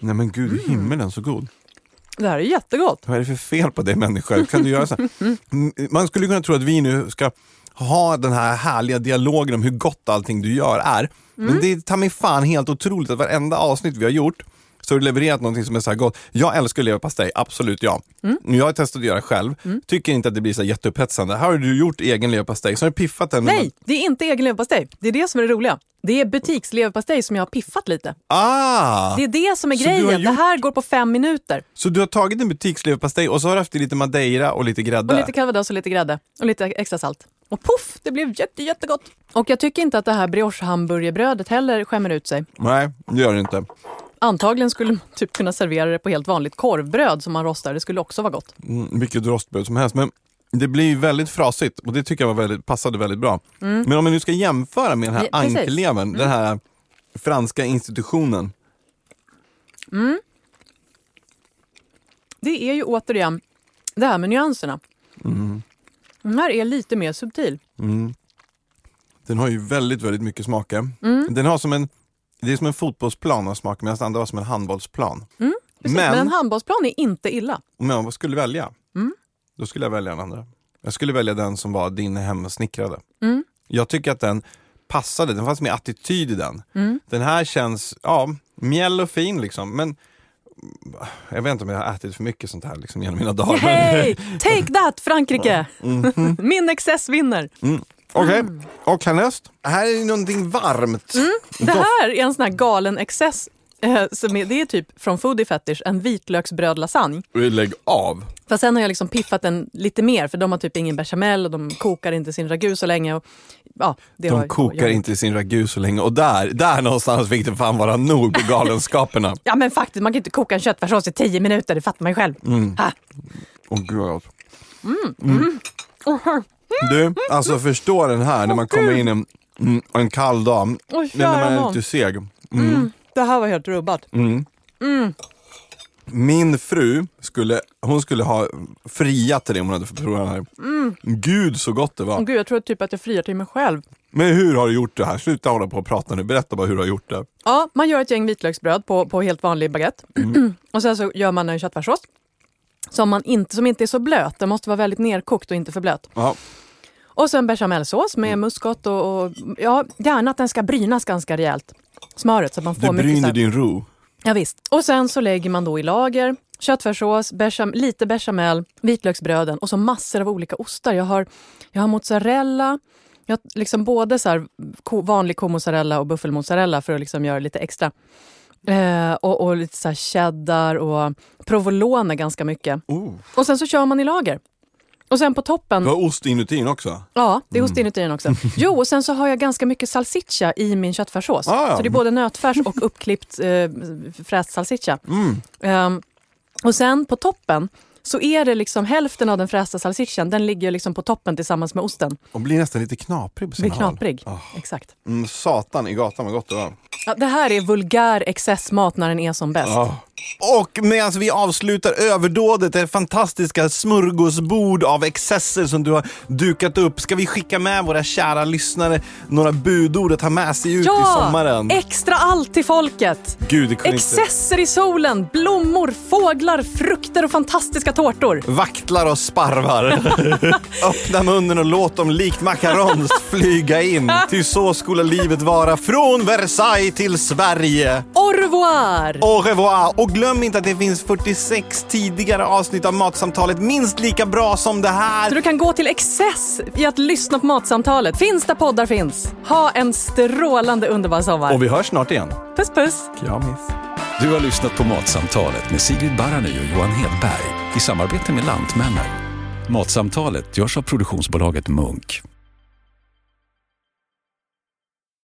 Nej men gud, Mm. himmelen så god. Det här är jättegott. Vad är det för fel på dig människa? Hur kan du göra så här? Mm, Man skulle kunna tro att vi nu ska ha den här härliga dialogen om hur gott allting du gör är. Men det tar mig fan helt otroligt att varenda avsnitt vi har gjort så har du levererat någonting som är så här gott. Jag älskar leverpastej, absolut ja. Jag har testat att göra själv, tycker inte att det blir så jätteupphetsande. Här har du gjort egen leverpastej, så har du piffat den. Nej, det är inte egen leverpastej. Det är det som är det roliga. Det är butiksleverpastej som jag har piffat lite. Ah! Det är det som är Så grejen. gjort- Det här går på fem minuter. Så du har tagit en butiksleverpastej och så har du haft i lite madeira och lite grädde? Och lite calvados och lite grädde. Och lite extra salt. Och poff, det blev jätte, jättegott. Och jag tycker inte att det här brioche hamburgerbrödet heller skämmer ut sig. Nej, det gör det inte. Antagligen skulle man typ kunna servera det på helt vanligt korvbröd som man rostar. Det skulle också vara gott. Mm, vilket rostbröd som helst. Men det blir väldigt frasigt och det tycker jag var väldigt, passade väldigt bra. Men om vi nu ska jämföra med den här Ja, precis. ankelevern, den här franska institutionen. Det är ju återigen det här med nyanserna. Den här är lite mer subtil. Den har ju väldigt, väldigt mycket smaker. Mm. Den har som en, det är som en fotbollsplan av smak medan den andra var som en handbollsplan. Precis, men, Men- en handbollsplan är inte illa. Om jag vad skulle välja, Mm. då skulle jag välja den andra. Jag skulle välja den som var din hemsnickrade. Mm. Jag tycker att den passade, den fanns mer attityd i den. Mm. Den här känns, ja, mjäll och fin liksom. Men mm, jag vet inte om jag har ätit för mycket sånt här liksom, genom mina dagar. men- Hey, take that Frankrike! Mhm. Min excess vinner. Okej, och härnäst. Här är ju någonting varmt. Mm. Det här är en sån här galen excess. Eh, som är, det är typ från Foodie Fetish, en vitlöksbrödlasagne. Lägg av. Fast sen har jag liksom piffat den lite mer för de har typ ingen bechamel och de kokar inte sin ragu så länge. Och, ja, det har De kokar jag- inte sin ragu så länge och där, där någonstans fick det fan vara nog på galenskaperna. Ja men faktiskt, man kan inte koka en köttfärssås i tio minuter, det fattar man ju själv. Mm. Ha. Åh gud vad gott. Mm. Du, alltså förstå den här när man kommer in en, mm, en kall dag, Åh, när man är lite seg. Mm. Det här var helt rubbat. Min fru skulle, hon skulle ha friat till det om hon hade fått prova den här. Gud så gott det var. Åh, gud, jag tror typ att jag friar till mig själv. Men hur har du gjort det här? Sluta hålla på och prata nu, berätta bara hur du har gjort det. Ja, man gör ett gäng vitlöksbröd på, på helt vanlig baguette. Mm. och sen så gör man en köttfärssås. Som, man inte, som inte är så blöt, den måste vara väldigt nerkokt och inte för blöt. Ja. Och sen bechamelsås Mm. med muskot och, och ja, gärna att den ska brynas ganska rejält. Smöret så att man får Du mycket så bryner din ro. Ja, visst. Och sen så lägger man då i lager köttfärssås, bechamel, lite bechamel, vitlöksbröden och så massor av olika ostar. Jag har, jag har mozzarella, jag har liksom både så ko, vanlig komozzarella och buffelmozzarella för att liksom göra lite extra. Eh, och, och lite så cheddar och provolone ganska mycket. Oh. Och sen så kör man i lager. Och sen på toppen, Du har ost inuti också. ja det är Mm. ost inuti den också. Jo, och sen så har jag ganska mycket salsiccia i min köttfärssås. Ah, ja. Så det är både nötfärs och uppklippt eh, fräst salsiccia. Mm. Ehm, och sen på toppen så är det liksom hälften av den frästa salsiccian, den ligger liksom på toppen tillsammans med osten. Och blir nästan lite knaprig på Blir sina håll. knaprig. Ah. Exakt. Mm, satan i gatan vad gott det var. Ja, det här är vulgär excessmat när den är som bäst. Ja. Och medan vi avslutar överdådet, det fantastiska smörgåsbord av excesser som du har dukat upp, ska vi skicka med våra kära lyssnare några budord att ha med sig ut i sommaren? Extra allt till folket! Gud, kunde inte... Excesser i solen, blommor, fåglar, frukter och fantastiska tårtor. Vaktlar och sparvar. Öppna munnen och låt dem likt macarons flyga in. Ty så skulle livet vara från Versailles till Sverige. Au revoir! Au revoir! Och glöm inte att det finns 46 tidigare avsnitt av Matsamtalet minst lika bra som det Så här. du kan gå till excess i att lyssna på Matsamtalet. Finns där poddar finns. Ha en strålande underbar sommar. Och vi hörs snart igen. Puss puss! Kramis. Du har lyssnat på Matsamtalet med Sigrid Barany och Johan Hedberg i samarbete med Lantmännen. Matsamtalet görs av produktionsbolaget Munk.